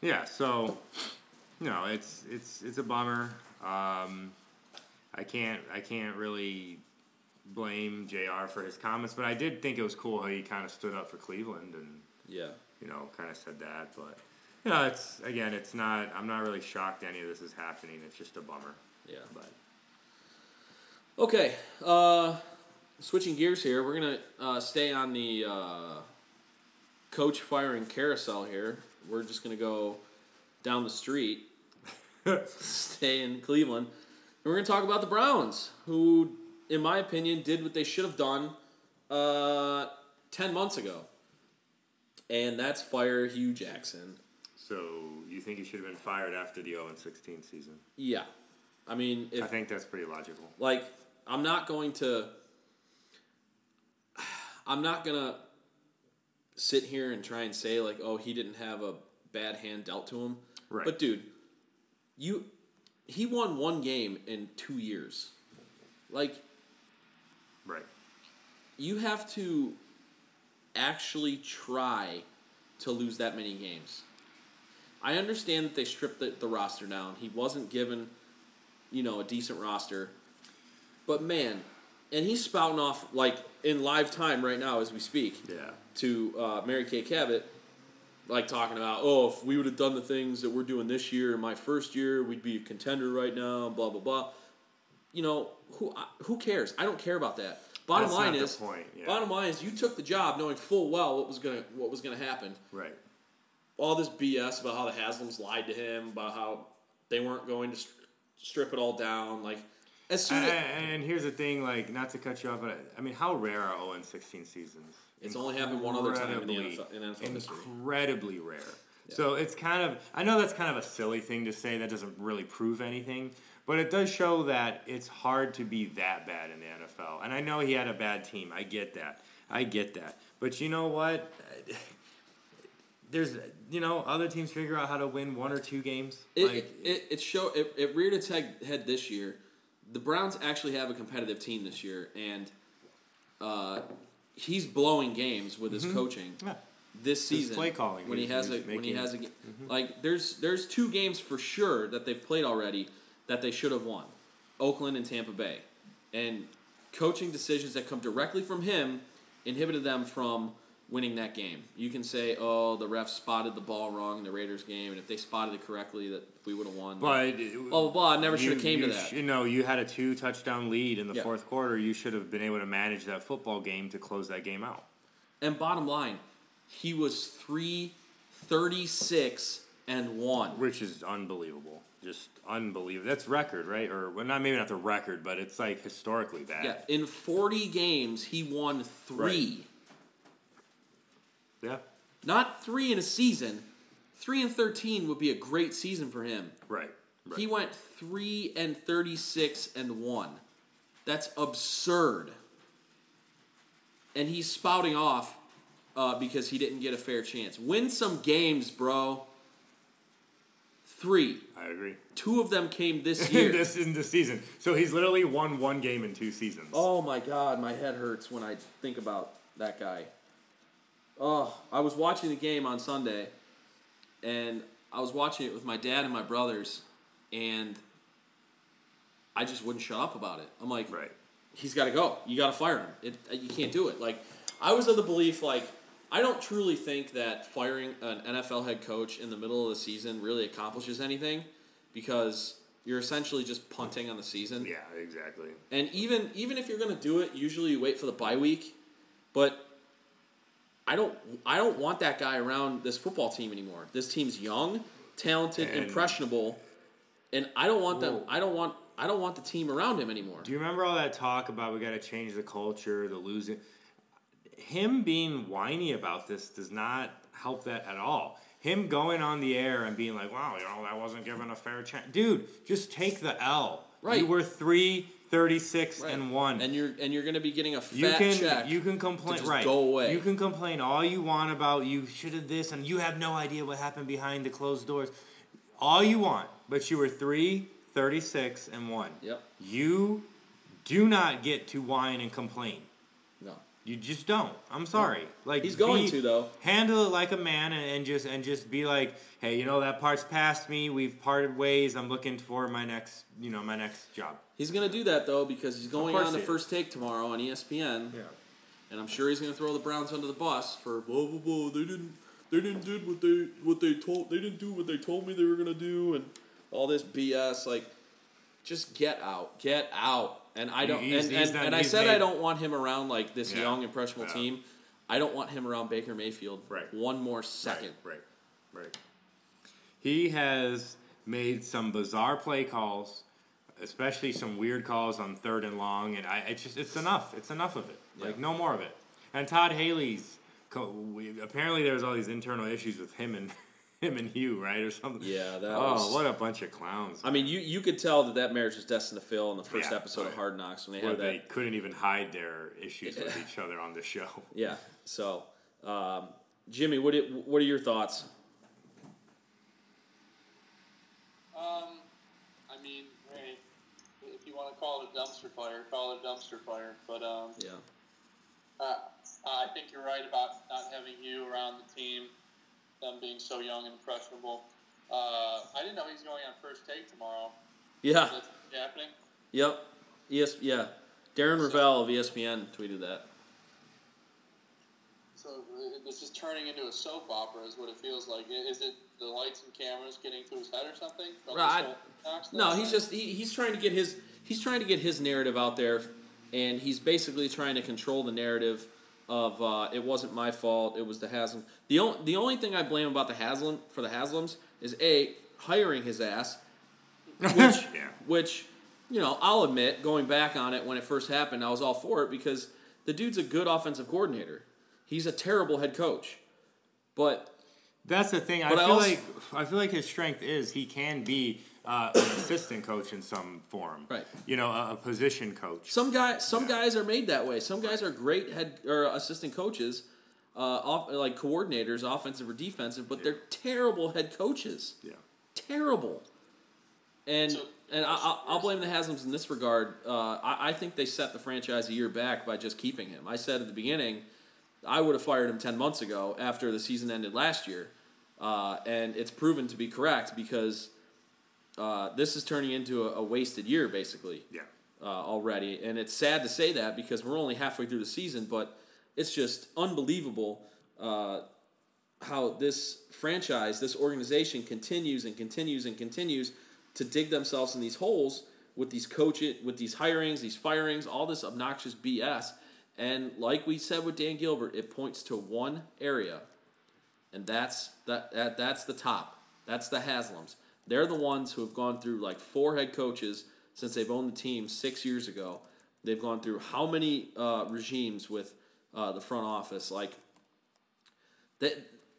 Yeah. So, no, it's it's it's a bummer. Um, I can't I can't really blame Jr. for his comments, but I did think it was cool how he kind of stood up for Cleveland and yeah, you know kind of said that. But you know, it's again, it's not. I'm not really shocked any of this is happening. It's just a bummer. yeah. But Okay, uh, switching gears here, we're gonna uh, stay on the uh, coach firing carousel here. We're just gonna go down the street, stay in Cleveland, and we're gonna talk about the Browns, who, in my opinion, did what they should have done uh, ten months ago, and that's fire Hue Jackson. so you think he should have been fired after the 0 and 16 season? Yeah, I mean, if I think that's pretty logical. like I'm not going to I'm not gonna sit here and try and say like, oh, he didn't have a bad hand dealt to him. Right. But dude, you he won one game in two years. Like Right. you have to actually try to lose that many games. I understand that they stripped the, the roster down. He wasn't given, you know, a decent roster. But man, and he's spouting off like in live time right now as we speak Yeah. to uh, Mary Kay Cabot, like talking about, oh, if we would have done the things that we're doing this year in my first year, we'd be a contender right now. Blah blah blah. You know who who cares? I don't care about that. Bottom That's line is, yeah. bottom line is, you took the job knowing full well what was gonna what was gonna happen. Right. All this BS about how the Haslams lied to him, about how they weren't going to stri- strip it all down. Like as soon And, as and here's the thing, like, not to cut you off, but I mean, how rare are 0 and 16 seasons? It's only happened one other time in the NFL in NFL history. Incredibly rare. So it's kind of, I know that's kind of a silly thing to say. That doesn't really prove anything, but it does show that it's hard to be that bad in the NFL. And I know he had a bad team. I get that. I get that. But you know what? There's, you know, other teams figure out how to win one or two games. It, like, it, it show it, it reared its head, head this year. The Browns actually have a competitive team this year, and uh, he's blowing games with his coaching yeah. this season. play calling, when he has a when he has a ga- like there's there's two games for sure that they've played already that they should have won, Oakland and Tampa Bay, and coaching decisions that come directly from him inhibited them from winning that game. You can say, oh, the refs spotted the ball wrong in the Raiders game, and if they spotted it correctly, that we would have won. But blah blah blah. I never should have came you to that. sh- You know, you had a two touchdown lead in the Yeah. fourth quarter. You should have been able to manage that football game to close that game out. And bottom line, he was three thirty six and one. Which is unbelievable. Just unbelievable. That's record, right? Or well, not maybe not the record, but it's like historically bad. Yeah, in forty games, he won three. Yeah. Not three in a season. Three and thirteen would be a great season for him. Right. right. He went three and thirty six and one. That's absurd. And he's spouting off uh, because he didn't get a fair chance. Win some games, bro. Three. I agree. Two of them came this year. this in the season. So he's literally won one game in two seasons. Oh my god, my head hurts when I think about that guy. Oh, I was watching the game on Sunday, and I was watching it with my dad and my brothers, and I just wouldn't shut up about it. I'm like, Right. he's got to go. You got to fire him. It, uh, you can't do it. Like I was of the belief, like I don't truly think that firing an NFL head coach in the middle of the season really accomplishes anything, because you're essentially just punting on the season. Yeah, exactly. And even even if you're going to do it, usually you wait for the bye week. But I don't I don't want that guy around this football team anymore. This team's young, talented, And- impressionable, and I don't want them. Whoa. I don't want I don't want the team around him anymore. Do you remember all that talk about we got to change the culture, the losing? Him being whiny about this does not help that at all. Him going on the air and being like, "Wow, you know that wasn't given a fair chance," dude. Just take the L. Right. You were three thirty six Right. and one. and you're and you're going to be getting a fat you can check. you can complain just right. go away. You can complain all you want about you should have this and you have no idea what happened behind the closed doors. All you want, but you were three thirty six and one. Yep. You do not get to whine and complain. You just don't. I'm sorry. Like He's going be- to, though. Handle it like a man and, and just and just be like, hey, you know that part's past me. We've parted ways. I'm looking for my next, you know, my next job. He's going to do that though because he's going on the first take tomorrow on ESPN. Yeah. and I'm sure he's going to throw the Browns under the bus for blah blah blah. They didn't they didn't do what they what they told they didn't do what they told me they were going to do and all this BS. Like, just get out, get out. And I don't. He's- and he's and, and I said I don't want him around like this Yeah. young impressionable Yeah. team. I don't want him around Baker Mayfield. Right. One more second. Right, right, right. He has made some bizarre play calls, especially some weird calls on third and long, and I it's just it's enough. It's enough of it. Like no more of it. And Todd Haley's co- we, apparently there's all these internal issues with him and him and Hue, right, or something. Yeah, that oh, was- what a bunch of clowns. I mean, you you could tell that that marriage was destined to fail in the first Yeah, episode of. Hard Knocks when they Where had that they couldn't even hide their issues with each other on the show. Yeah. So, um, Jimmy, what do- what are your thoughts? Um, I mean, hey, if you want to call it a dumpster fire, call it a dumpster fire. But um, Yeah. uh, I think you're right about not having you around the team, them being so young and impressionable. Uh, I didn't know he was going on first take tomorrow. Yeah. That's happening. Yep. Yes. Yeah. Darren Rovell of ESPN tweeted that. So this is turning into a soap opera, is what it feels like. Is it the lights and cameras getting to his head or something? Right. this whole Knox No, he's just he, he's trying to get his he's trying to get his narrative out there, and he's basically trying to control the narrative of uh, it wasn't my fault. It was the Haslam. The only the only thing I blame about the Haslam for the Haslams is a hiring his ass, which Yeah. which you know I'll admit going back on it when it first happened I was all for it because the dude's a good offensive coordinator. He's a terrible head coach, but That's the thing. I But I feel also- like I feel like his strength is he can be uh, an assistant coach in some form. Right. You know, a, a position coach. Some guy, some guys are made that way. Some guys are great head or assistant coaches, uh, off, like coordinators, offensive or defensive, but they're terrible head coaches. Yeah. Terrible. And So- and I, I'll, I'll blame the Haslam's in this regard. Uh, I, I think they set the franchise a year back by just keeping him. I said at the beginning, I would have fired him ten months ago after the season ended last year, uh, and it's proven to be correct because uh, this is turning into a, a wasted year basically Yeah. uh, already, and it's sad to say that because we're only halfway through the season, but it's just unbelievable uh, how this franchise, this organization, continues and continues and continues to dig themselves in these holes with these coaches, with these hirings, these firings, all this obnoxious BS. And like we said with Dan Gilbert, it points to one area, and that's that, that that's the top. That's the Haslams. They're the ones who have gone through like four head coaches since they've owned the team six years ago. They've gone through how many uh, regimes with uh, the front office? Like that.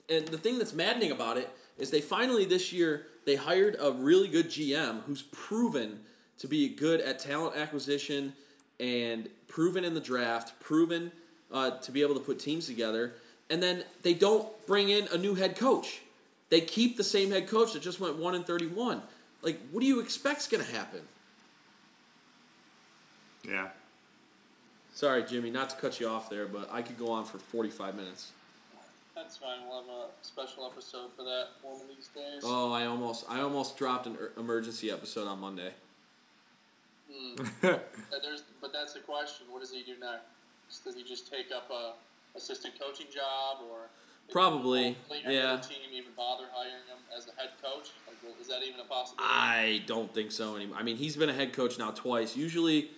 And the thing that's maddening about it is they finally this year they hired a really good GM who's proven to be good at talent acquisition and proven in the draft, proven uh, to be able to put teams together. and then they don't bring in a new head coach. They keep the same head coach that just went one and thirty-one. Like, what do you expect's going to happen? Yeah. Sorry, Jimmy, not to cut you off there, but I could go on for forty-five minutes. That's fine. We'll have a special episode for that one of these days. Oh, I almost, I almost dropped an er- emergency episode on Monday. There's, but that's the question. What does he do next? Does he just take up a assistant coaching job, or Probably, yeah. Team even bother hiring him as the head coach? Like, well, is that even a possibility? I don't think so anymore. I mean, he's been a head coach now twice. Usually,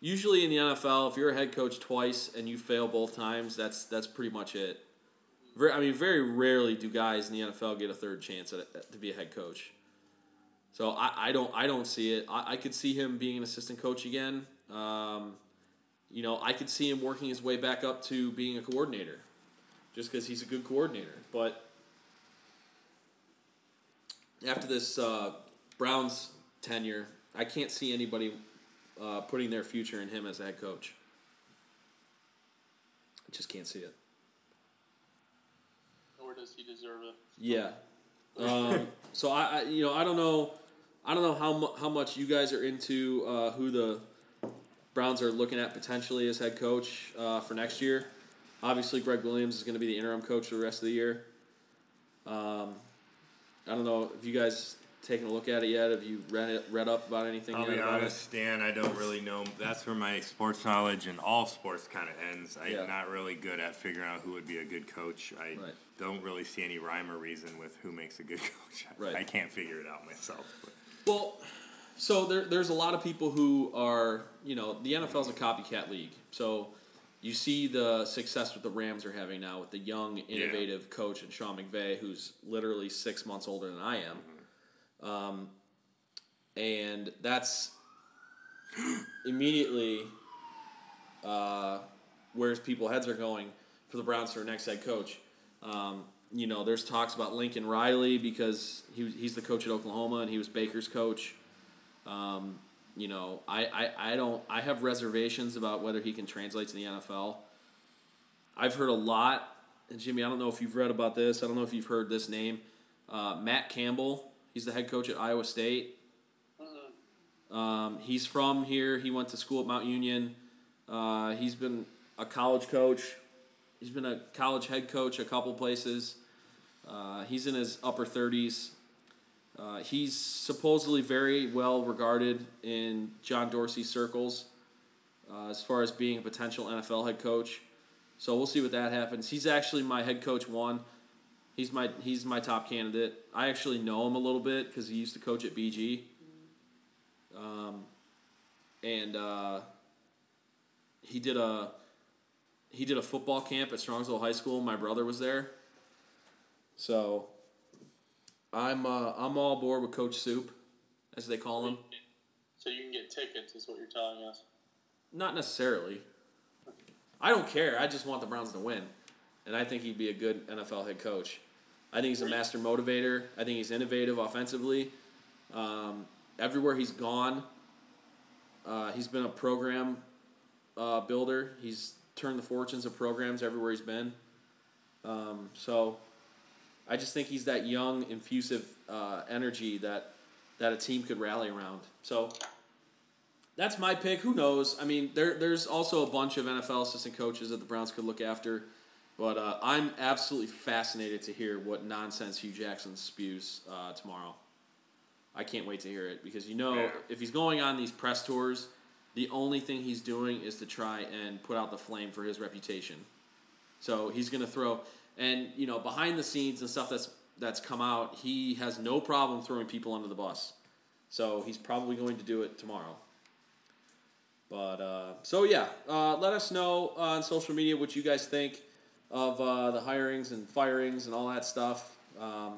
usually in the NFL, if you're a head coach twice and you fail both times, that's that's pretty much it. Very, I mean, very rarely do guys in the NFL get a third chance at, at- to be a head coach. So I, I don't I don't see it. I, I could see him being an assistant coach again. Um, you know, I could see him working his way back up to being a coordinator, just because he's a good coordinator. But after this uh, Browns tenure, I can't see anybody uh, putting their future in him as a head coach. I just can't see it. or does he deserve it? Yeah. Um, so I, I, you know, I don't know, I don't know how mu- how much you guys are into uh, who the Browns are looking at potentially as head coach uh, for next year. Obviously, Gregg Williams is going to be the interim coach for the rest of the year. Um, I don't know if you guys taken a look at it yet. Have you read it, read up about anything? I'll be it? honest, Stan. I don't really know. That's where my sports knowledge and all sports kind of ends. I'm Yeah. not really good at figuring out who would be a good coach. I Right. don't really see any rhyme or reason with who makes a good coach. I- Right. I can't figure it out myself. But. Well, so there, there's a lot of people who are, you know, the NFL's a copycat league. So you see the success that the Rams are having now with the young, innovative coach and Sean McVay, who's literally six months older than I am. Um, and that's immediately uh, where people's heads are going for the Browns for next head coach. Um, you know, there's talks about Lincoln Riley because he, he's the coach at Oklahoma and he was Baker's coach. Um, you know, I, I, I don't I have reservations about whether he can translate to the NFL. I've heard a lot, and Jimmy, I don't know if you've read about this. I don't know if you've heard this name. Uh, Matt Campbell, he's the head coach at Iowa State. Um, he's from here. He went to school at Mount Union. Uh, he's been a college coach. He's been a college head coach a couple places. Uh, he's in his upper 30s. Uh, he's supposedly very well regarded in John Dorsey circles uh, as far as being a potential NFL head coach. So we'll see what that happens. He's actually my head coach one. He's my he's my top candidate. I actually know him a little bit because he used to coach at BG. Um, and uh, he did a he did a football camp at Strongsville High School. My brother was there, so I'm uh, I'm all aboard with Coach Soup, as they call him. So you can get tickets, is what you're telling us. Not necessarily. I don't care. I just want the Browns to win, and I think he'd be a good NFL head coach. I think he's a master motivator. I think he's innovative offensively. Um, everywhere he's gone, uh, he's been a program uh, builder. He's turned the fortunes of programs everywhere he's been. Um, so I just think he's that young, infusive uh, energy that that a team could rally around. So that's my pick. Who knows? I mean, there there's also a bunch of NFL assistant coaches that the Browns could look after, but uh, I'm absolutely fascinated to hear what nonsense Hue Jackson spews uh, tomorrow. I can't wait to hear it because you know Yeah. if he's going on these press tours, the only thing he's doing is to try and put out the flame for his reputation. So he's going to throw, and you know, behind the scenes and stuff that's that's come out, he has no problem throwing people under the bus. So he's probably going to do it tomorrow. But uh, so yeah, uh, let us know on social media what you guys think of uh, the hirings and firings and all that stuff. Um,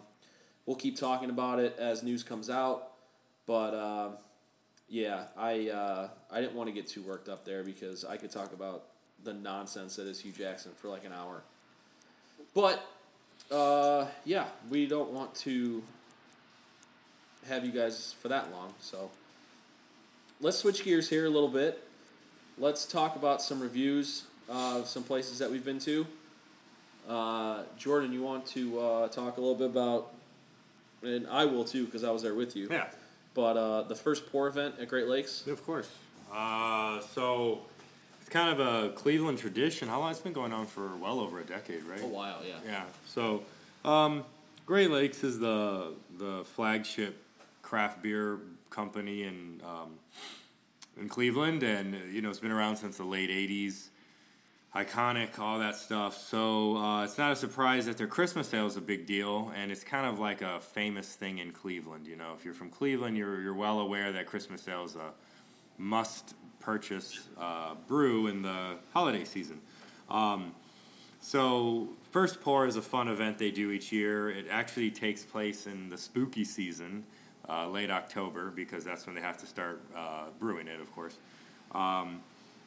we'll keep talking about it as news comes out. But uh, yeah, I uh, I didn't want to get too worked up there because I could talk about the nonsense that is Hue Jackson for like an hour. But uh, yeah, we don't want to have you guys for that long, so let's switch gears here a little bit. Let's talk about some reviews of some places that we've been to. Uh, Jordan, you want to uh, talk a little bit about, and I will too because I was there with you. Yeah, But uh, the first pour event at Great Lakes. of course. Uh, so kind of a Cleveland tradition. How long? It's been going on for well over a decade, right? A while, yeah. Yeah. So, um, Great Lakes is the the flagship craft beer company in um, in Cleveland, and you know it's been around since the late '80s. Iconic, all that stuff. So uh, it's not a surprise that their Christmas ale is a big deal, and it's kind of like a famous thing in Cleveland. You know, if you're from Cleveland, you're you're well aware that Christmas ale is a must purchase uh, brew in the holiday season. Um, so, First Pour is a fun event they do each year. It actually takes place in the spooky season, uh, late October, because that's when they have to start uh, brewing it, of course. Um,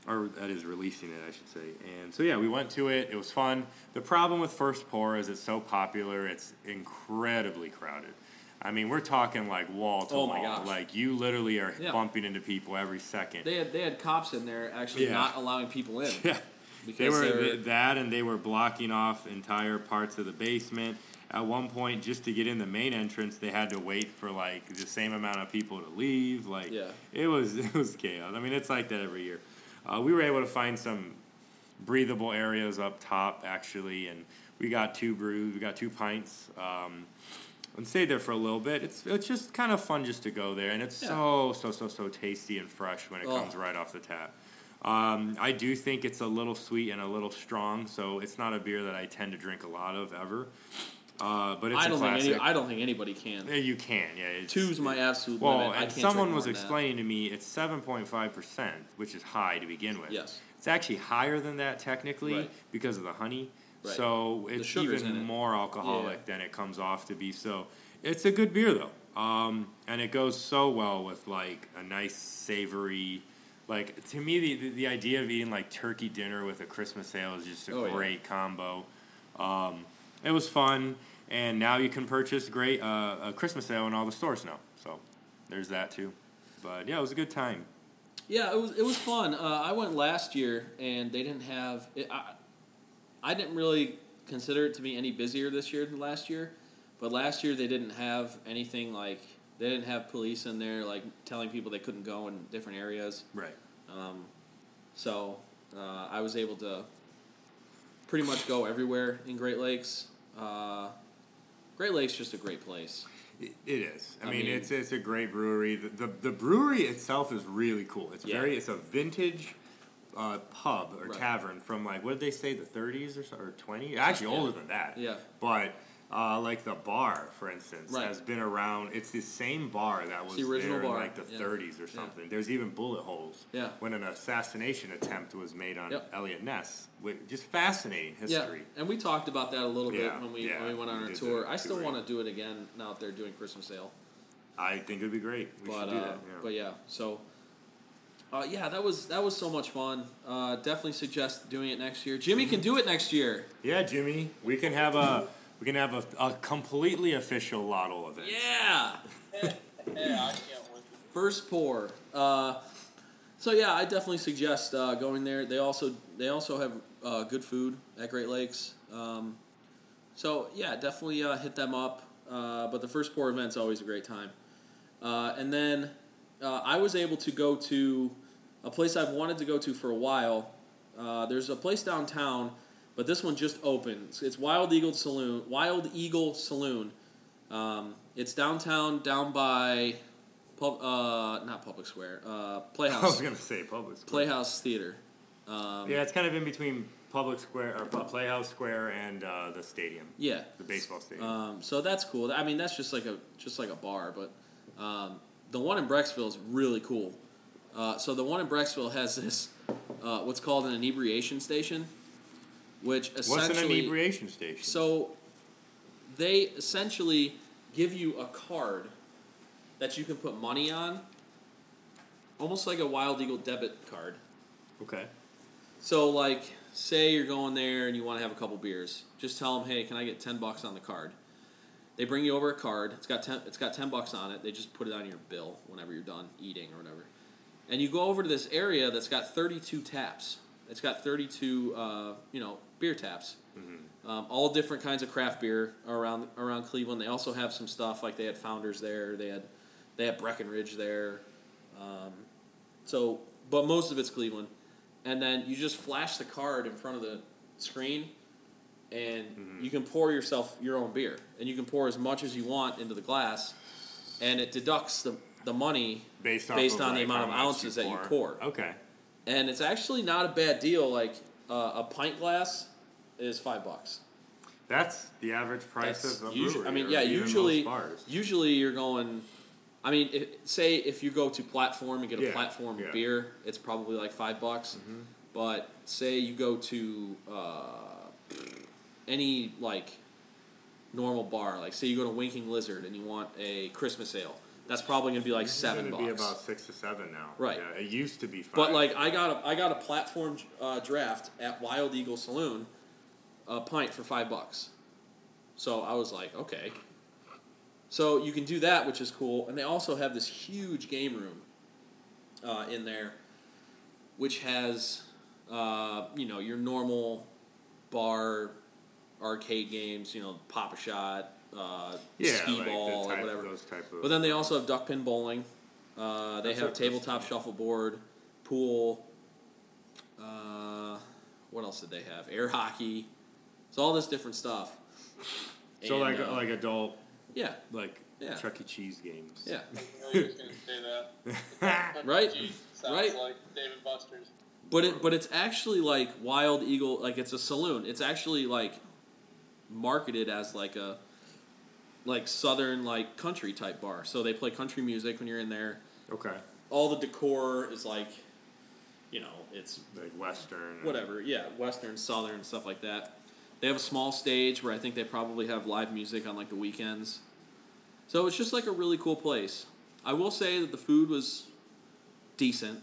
or that is releasing it, I should say. And so, yeah, we went to it. It was fun. The problem with First Pour is it's so popular, it's incredibly crowded. I mean, we're talking like wall to Oh wall. gosh. Like, you literally are Yeah. bumping into people every second. They had they had cops in there actually Yeah. not allowing people in. Yeah. They were they were- that, and they were blocking off entire parts of the basement. At one point, just to get in the main entrance, they had to wait for like the same amount of people to leave. Like, Yeah. it was it was chaos. I mean, it's like that every year. Uh, we were able to find some breathable areas up top actually, and we got two brews, we got two pints. Um, and stayed there for a little bit. It's it's just kind of fun just to go there, and it's Yeah. so so so so tasty and fresh when it Oh. comes right off the tap. Um, I do think it's a little sweet and a little strong, so it's not a beer that I tend to drink a lot of ever. Uh, but it's I a don't think any, I don't think anybody can. Yeah, you can, yeah. It's, Two's my absolute well, limit. I and someone was explaining to me it's seven point five percent, which is high to begin with. Yes. it's actually higher than that technically Right. because of the honey. Right. So it's even it. more alcoholic Yeah. than it comes off to be. So it's a good beer though, um, and it goes so well with like a nice savory. Like to me, the, the idea of eating like turkey dinner with a Christmas ale is just a Oh, yeah. great combo. Um, it was fun, and now you can purchase great uh, a Christmas ale in all the stores now. So there's that too. But yeah, it was a good time. Yeah, it was it was fun. Uh, I went last year and they didn't have. It, I, I didn't really consider it to be any busier this year than last year, but last year they didn't have anything like they didn't have police in there like telling people they couldn't go in different areas. Right. Um, so uh, I was able to pretty much go everywhere in Great Lakes. Uh, Great Lakes just a great place. It, it is. I, I mean, mean- it's it's a great brewery. The, the the brewery itself is really cool. It's Yeah. very it's a vintage uh, pub or Right. tavern from like what did they say the 30s or so, or 20? Actually Yeah. older than that. Yeah. But uh, like the bar, for instance, Right. has been around. It's the same bar that was the original there bar, in like the yeah. 30s or Yeah. something. There's even bullet holes. Yeah. When an assassination attempt was made on Yep. Eliot Ness, just fascinating history. Yeah, and we talked about that a little bit when we yeah, when we went on we our tour. I still want to do it again now that they're doing Christmas ale. I think it'd be great. We but should do uh, that. Yeah. but yeah, so uh, yeah, that was that was so much fun. Uh, definitely suggest doing it next year. Jimmy can do it next year. Yeah, Jimmy, we can have a we can have a, a completely official lotto event. Yeah, Yeah, I can't wait. first pour. Uh, so yeah, I definitely suggest uh, going there. They also they also have uh, good food at Great Lakes. Um, so yeah, definitely uh, hit them up. Uh, but the first pour event's always a great time. Uh, and then uh, I was able to go to a place I've wanted to go to for a while. Uh, there's a place downtown, but this one just opened. It's, it's Wild Eagle Saloon. Wild Eagle Saloon. Um, it's downtown, down by, pub, uh, not Public Square, uh, I was gonna say public square. Playhouse Theater. Um, Yeah, it's kind of in between public square or Playhouse Square and uh, the stadium, yeah. the baseball stadium. Um, so that's cool. I mean, that's just like a just like a bar, but um, the one in Brecksville is really cool. Uh, so the one in Brecksville has this uh, what's called an inebriation station, which essentially What's an inebriation station? so they essentially give you a card that you can put money on, almost like a Wild Eagle debit card. okay. So, like, say you're going there and you want to have a couple beers, just tell them, "Hey, can I get ten bucks on the card?" They bring you over a card. It's got ten. It's got ten bucks on it. They just put it on your bill whenever you're done eating or whatever. And you go over to this area that's got 32 taps. It's got 32, uh, you know, beer taps. Mm-hmm. Um, all different kinds of craft beer around around Cleveland. They also have some stuff like they had Founders there. They had they had Breckenridge there. Um, so, but most of it's Cleveland. And then you just flash the card in front of the screen, and Mm-hmm. you can pour yourself your own beer, and you can pour as much as you want into the glass, and it deducts the the money Based, based on the amount of ounces that you pour. Okay. and it's actually not a bad deal. Like uh, a pint glass is five bucks. That's the average price That's of a usu- brewery. I mean, yeah, usually, bars. usually you're going. I mean, if, say if you go to platform and get a Yeah, platform yeah. Mm-hmm. beer, it's probably like five bucks. But say you go to uh, any like normal bar, like say you go to Winking Lizard and you want a Christmas ale, that's probably going to be like It's seven gonna bucks. be about six to seven now. Right. Yeah, it used to be five. But like I got a I got a platform uh, draft at Wild Eagle Saloon, a pint for five bucks. So I was like, okay. So you can do that, which is cool, and they also have this huge game room uh, in there, which has uh, you know your normal bar arcade games, you know, pop a shot, uh, yeah, skee like ball, the like type, whatever. those type of. But then they also have duck pin bowling. Uh, they That's have tabletop shuffleboard, pool. Uh, what else did they have? Air hockey. It's all this different stuff. so And, like uh, like adult yeah, like Yeah. Chuck E. Cheese games. yeah, I was going to say that. Right? Right. like David Buster's. but it but it's actually like Wild Eagle. Like it's a saloon. It's actually like marketed as like a like southern like country type bar. So they play country music when you're in there. Okay. All the decor is like, you know, it's Like Western. whatever. Yeah, western, southern, stuff like that. They have a small stage where I think they probably have live music on like the weekends. So it's just like a really cool place. I will say that the food was decent.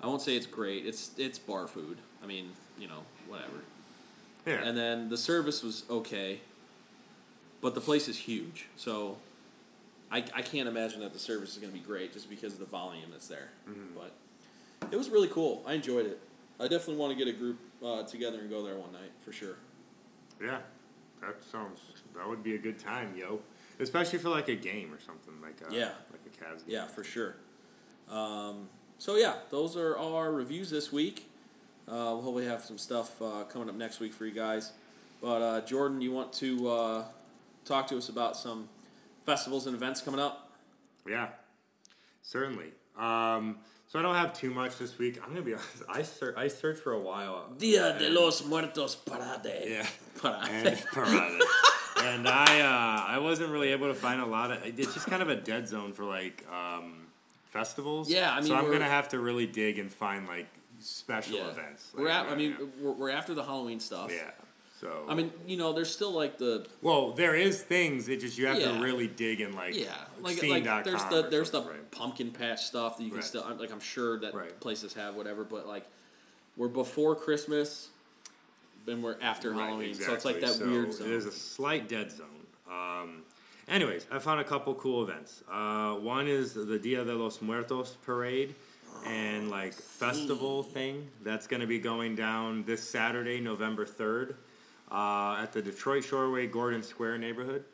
I won't say it's great. It's it's bar food. I mean, you know, whatever. Yeah. And then the service was okay. But the place is huge. So I, I can't imagine that the service is going to be great just because of the volume that's there. But it was really cool. I enjoyed it. I definitely want to get a group uh, together and go there one night for sure. yeah. That sounds. That would be a good time, yo. Especially for like a game or something like a, Yeah. like a Cavs game. Yeah, for sure. Um, so yeah, those are all our reviews this week. Uh, we'll hopefully have some stuff uh, coming up next week for you guys. But uh, Jordan, you want to uh, talk to us about some festivals and events coming up? Yeah, certainly. Um, so I don't have too much this week. I'm gonna be honest. I ser- I searched for a while. Dia de los Muertos Parade. Yeah. Parade. and Parada. and I uh, I wasn't really able to find a lot of. It's just kind of a dead zone for like um, festivals. Yeah, I mean, so I'm gonna have to really dig and find like special yeah. events. We're Like, at. I mean, we're, we're after the Halloween stuff. yeah. So I mean, you know, there's still like the well, there is things. It just you have Yeah. to really dig and like yeah, like like there's the there's the right? pumpkin patch stuff that you can Right. still like. I'm sure that Right. places have whatever, but like we're before Christmas, then we're after Halloween, so it's like that exactly. weird zone. There's a slight dead zone. Um, anyways, I found a couple cool events. Uh, one is the Dia de los Muertos parade and like festival thing that's going to be going down this Saturday, November third, uh, at the Detroit Shoreway Gordon Square neighborhood.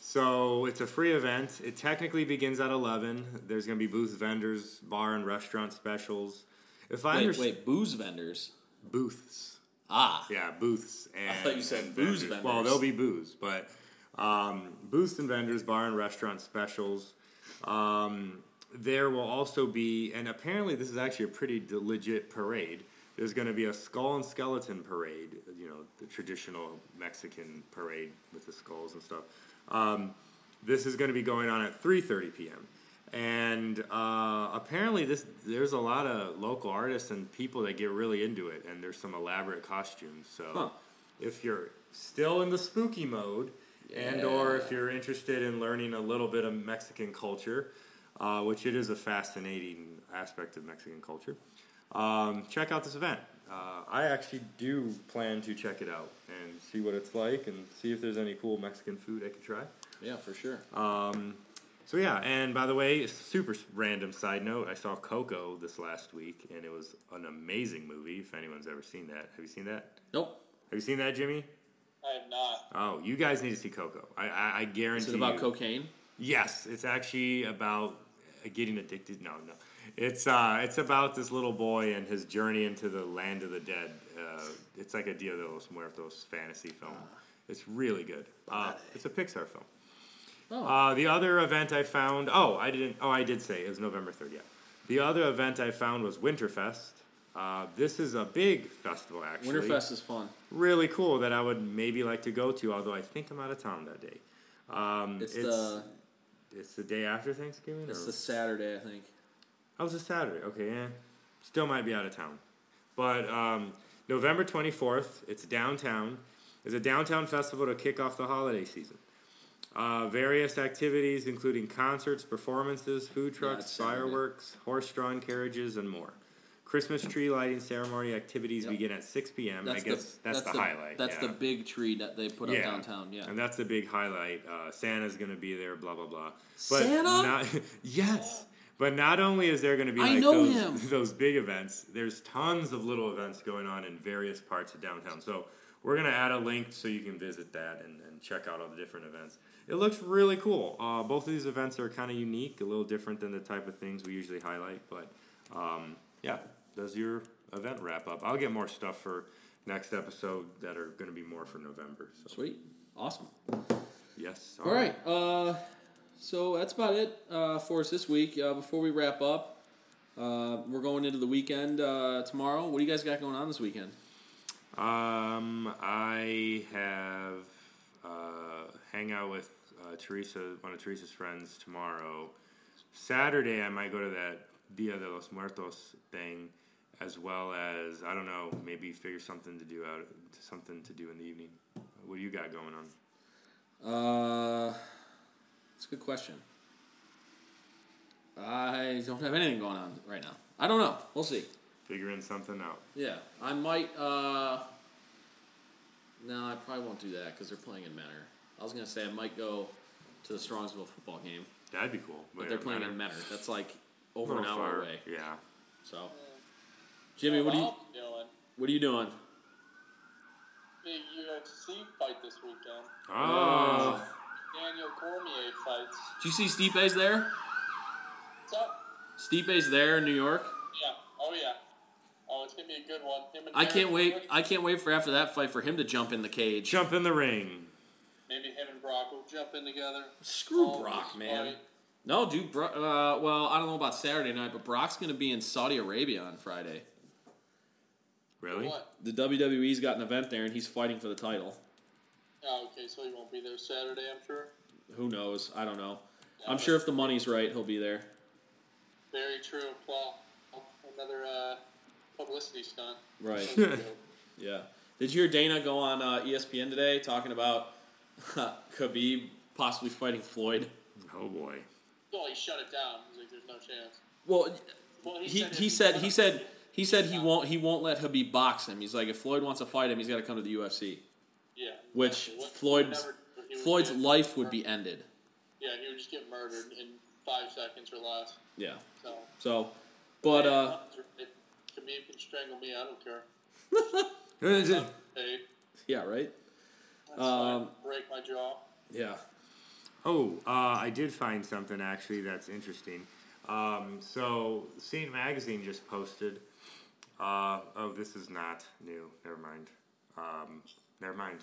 So it's a free event. It technically begins at eleven. There's going to be booths, vendors, bar and restaurant specials. If I wait, understand, wait, booze vendors. booths. Ah, Yeah, booths and. I thought you said booze Well, vendors. Well, there'll be booze, but um, booths and vendors, bar and restaurant specials. Um, there will also be, and apparently this is actually a pretty legit parade. There's going to be a skull and skeleton parade. You know, the traditional Mexican parade with the skulls and stuff. Um, this is going to be going on at 3:30 p.m. And uh, apparently, this there's a lot of local artists and people that get really into it, and there's some elaborate costumes. So, Huh. if you're still in the spooky mode, and or if you're interested in learning a little bit of Mexican culture, uh, which it is a fascinating aspect of Mexican culture, um, check out this event. Uh, I actually do plan to check it out and see what it's like, and see if there's any cool Mexican food I could try. yeah, for sure. Um, So yeah, and by the way, super random side note, I saw Coco this last week, and it was an amazing movie. If anyone's ever seen that, have you seen that? Nope. Have you seen that, Jimmy? I have not. Oh, you guys need to see Coco. I I, I guarantee. Is it about you. cocaine? Yes, it's actually about getting addicted. No, no, it's uh, it's about this little boy and his journey into the land of the dead. Uh, it's like a Dia de los Muertos fantasy film. It's really good. Uh, it's a Pixar film. Oh. Uh, the other event I found. Oh, I didn't. Oh, I did say it was November third. Yeah. The other event I found was Winterfest. Uh, this is a big festival, actually. Winterfest is fun. Really cool that I would maybe like to go to, although I think I'm out of town that day. Um, It's, the it's the day after Thanksgiving? it's or- the Saturday, I think. Oh, it's a Saturday. Okay, yeah. Still might be out of town. But um, November 24th, it's downtown. It's a downtown festival to kick off the holiday season. Uh, various activities, including concerts, performances, food trucks, Saturday. fireworks, horse drawn carriages, and more. Christmas tree lighting ceremony activities Yep. begin at 6 p.m. I guess that's, the, highlight. That's yeah. the big tree that they put up downtown. Yeah. And that's the big highlight. Uh, Santa's going to be there, blah, blah, blah. Santa? Not, yes. But not only is there going to be I like know those, him. those big events, there's tons of little events going on in various parts of downtown. So we're going to add a link so you can visit that and, and check out all the different events. It looks really cool. Uh, both of these events are kind of unique, a little different than the type of things we usually highlight. But um, yeah, does your event wrap up? I'll get more stuff for next episode that are going to be more for November. So Sweet. Awesome. yes. All right. Uh, so that's about it uh, for us this week. Uh, before we wrap up, uh, we're going into the weekend uh, tomorrow. What do you guys got going on this weekend? Um, I have uh, hang out with uh, Teresa, one of Teresa's friends tomorrow. Saturday, I might go to that Dia de los Muertos thing, as well as I don't know, maybe figure something to do out, something to do in the evening. What do you got going on? Uh, that's a good question. I don't have anything going on right now. I don't know. We'll see. Figuring something out. Yeah, I might. Uh, no, I probably won't do that because they're playing in Mentor. I was gonna say I might go to the Strongsville football game, That'd be cool. but yeah, they're playing in. Mentor. That's like over an hour far. away. Yeah. So, Jimmy, what are you doing? what are you doing? Big UFC fight this weekend. Oh. Daniel Cormier fights. Did you see Stipe's there? What's up? Stipe's there in New York. Yeah. Oh yeah. Oh, it's gonna be a good one. Him and I can't wait. Lewis, I can't wait for after that fight for him to jump in the cage. Jump in the ring. Maybe him and Brock will jump in together. Screw Oh, Brock, man. fight. No, dude. Bro- uh, well, I don't know about Saturday night, but Brock's gonna be in Saudi Arabia on Friday. Really? What? The WWE's got an event there, and he's fighting for the title. Oh, okay, so he won't be there Saturday, I'm sure. Who knows? I don't know. Yeah, I'm sure if the money's right, he'll be there. Very true. Well, another uh, publicity stunt. Right. Yeah. Did you hear Dana go on uh, ESPN today talking about Khabib possibly fighting Floyd? Oh boy. Well, he shut it down. He's like, "There's no chance." Well, Well, he, if he said he won- said he said he said he won't he won't let Khabib box him. He's like if Floyd wants to fight him, he's got to come to the UFC. Yeah. Which exactly. Floyd's never- Floyd's get life would be ended. Yeah, he would just get murdered in five seconds or less. Yeah. So. So, but uh, if Khabib can strangle me, I don't care. Hey, yeah, right. Um, break my jaw. Yeah. Oh, uh, I did find something actually that's interesting. Um, so, Scene Magazine just posted. Uh, oh, this is not new. Never mind. Um, never mind.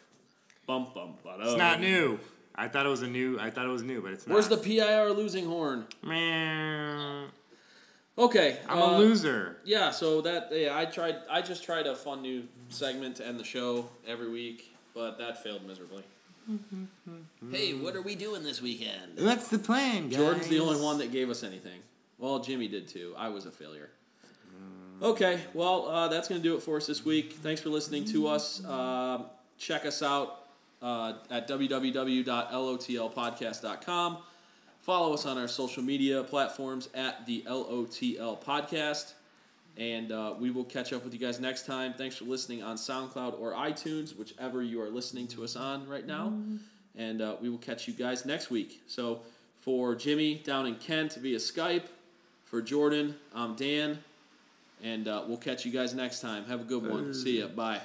Bum bum. But, It's not new. I thought it was a new. I thought it was new, but it's not. Where's the PIR losing horn? man? Okay. I'm uh, a loser. Yeah, so that yeah, I tried. I just tried a fun new segment to end the show every week, but that failed miserably. hey, what are we doing this weekend? What's the plan, guys? Jordan's the only one that gave us anything. Well, Jimmy did too. I was a failure. Okay, well, uh, that's going to do it for us this week. Thanks for listening to us. Um check us out uh, at www.lotlpodcast.com. Follow us on our social media platforms at the LOTL Podcast. And uh, we will catch up with you guys next time. Thanks for listening on SoundCloud or iTunes, whichever you are listening to us on right now. And uh, we will catch you guys next week. So For Jimmy down in Kent via Skype. For Jordan, I'm Dan. And uh, we'll catch you guys next time. Have a good one. See ya. Bye.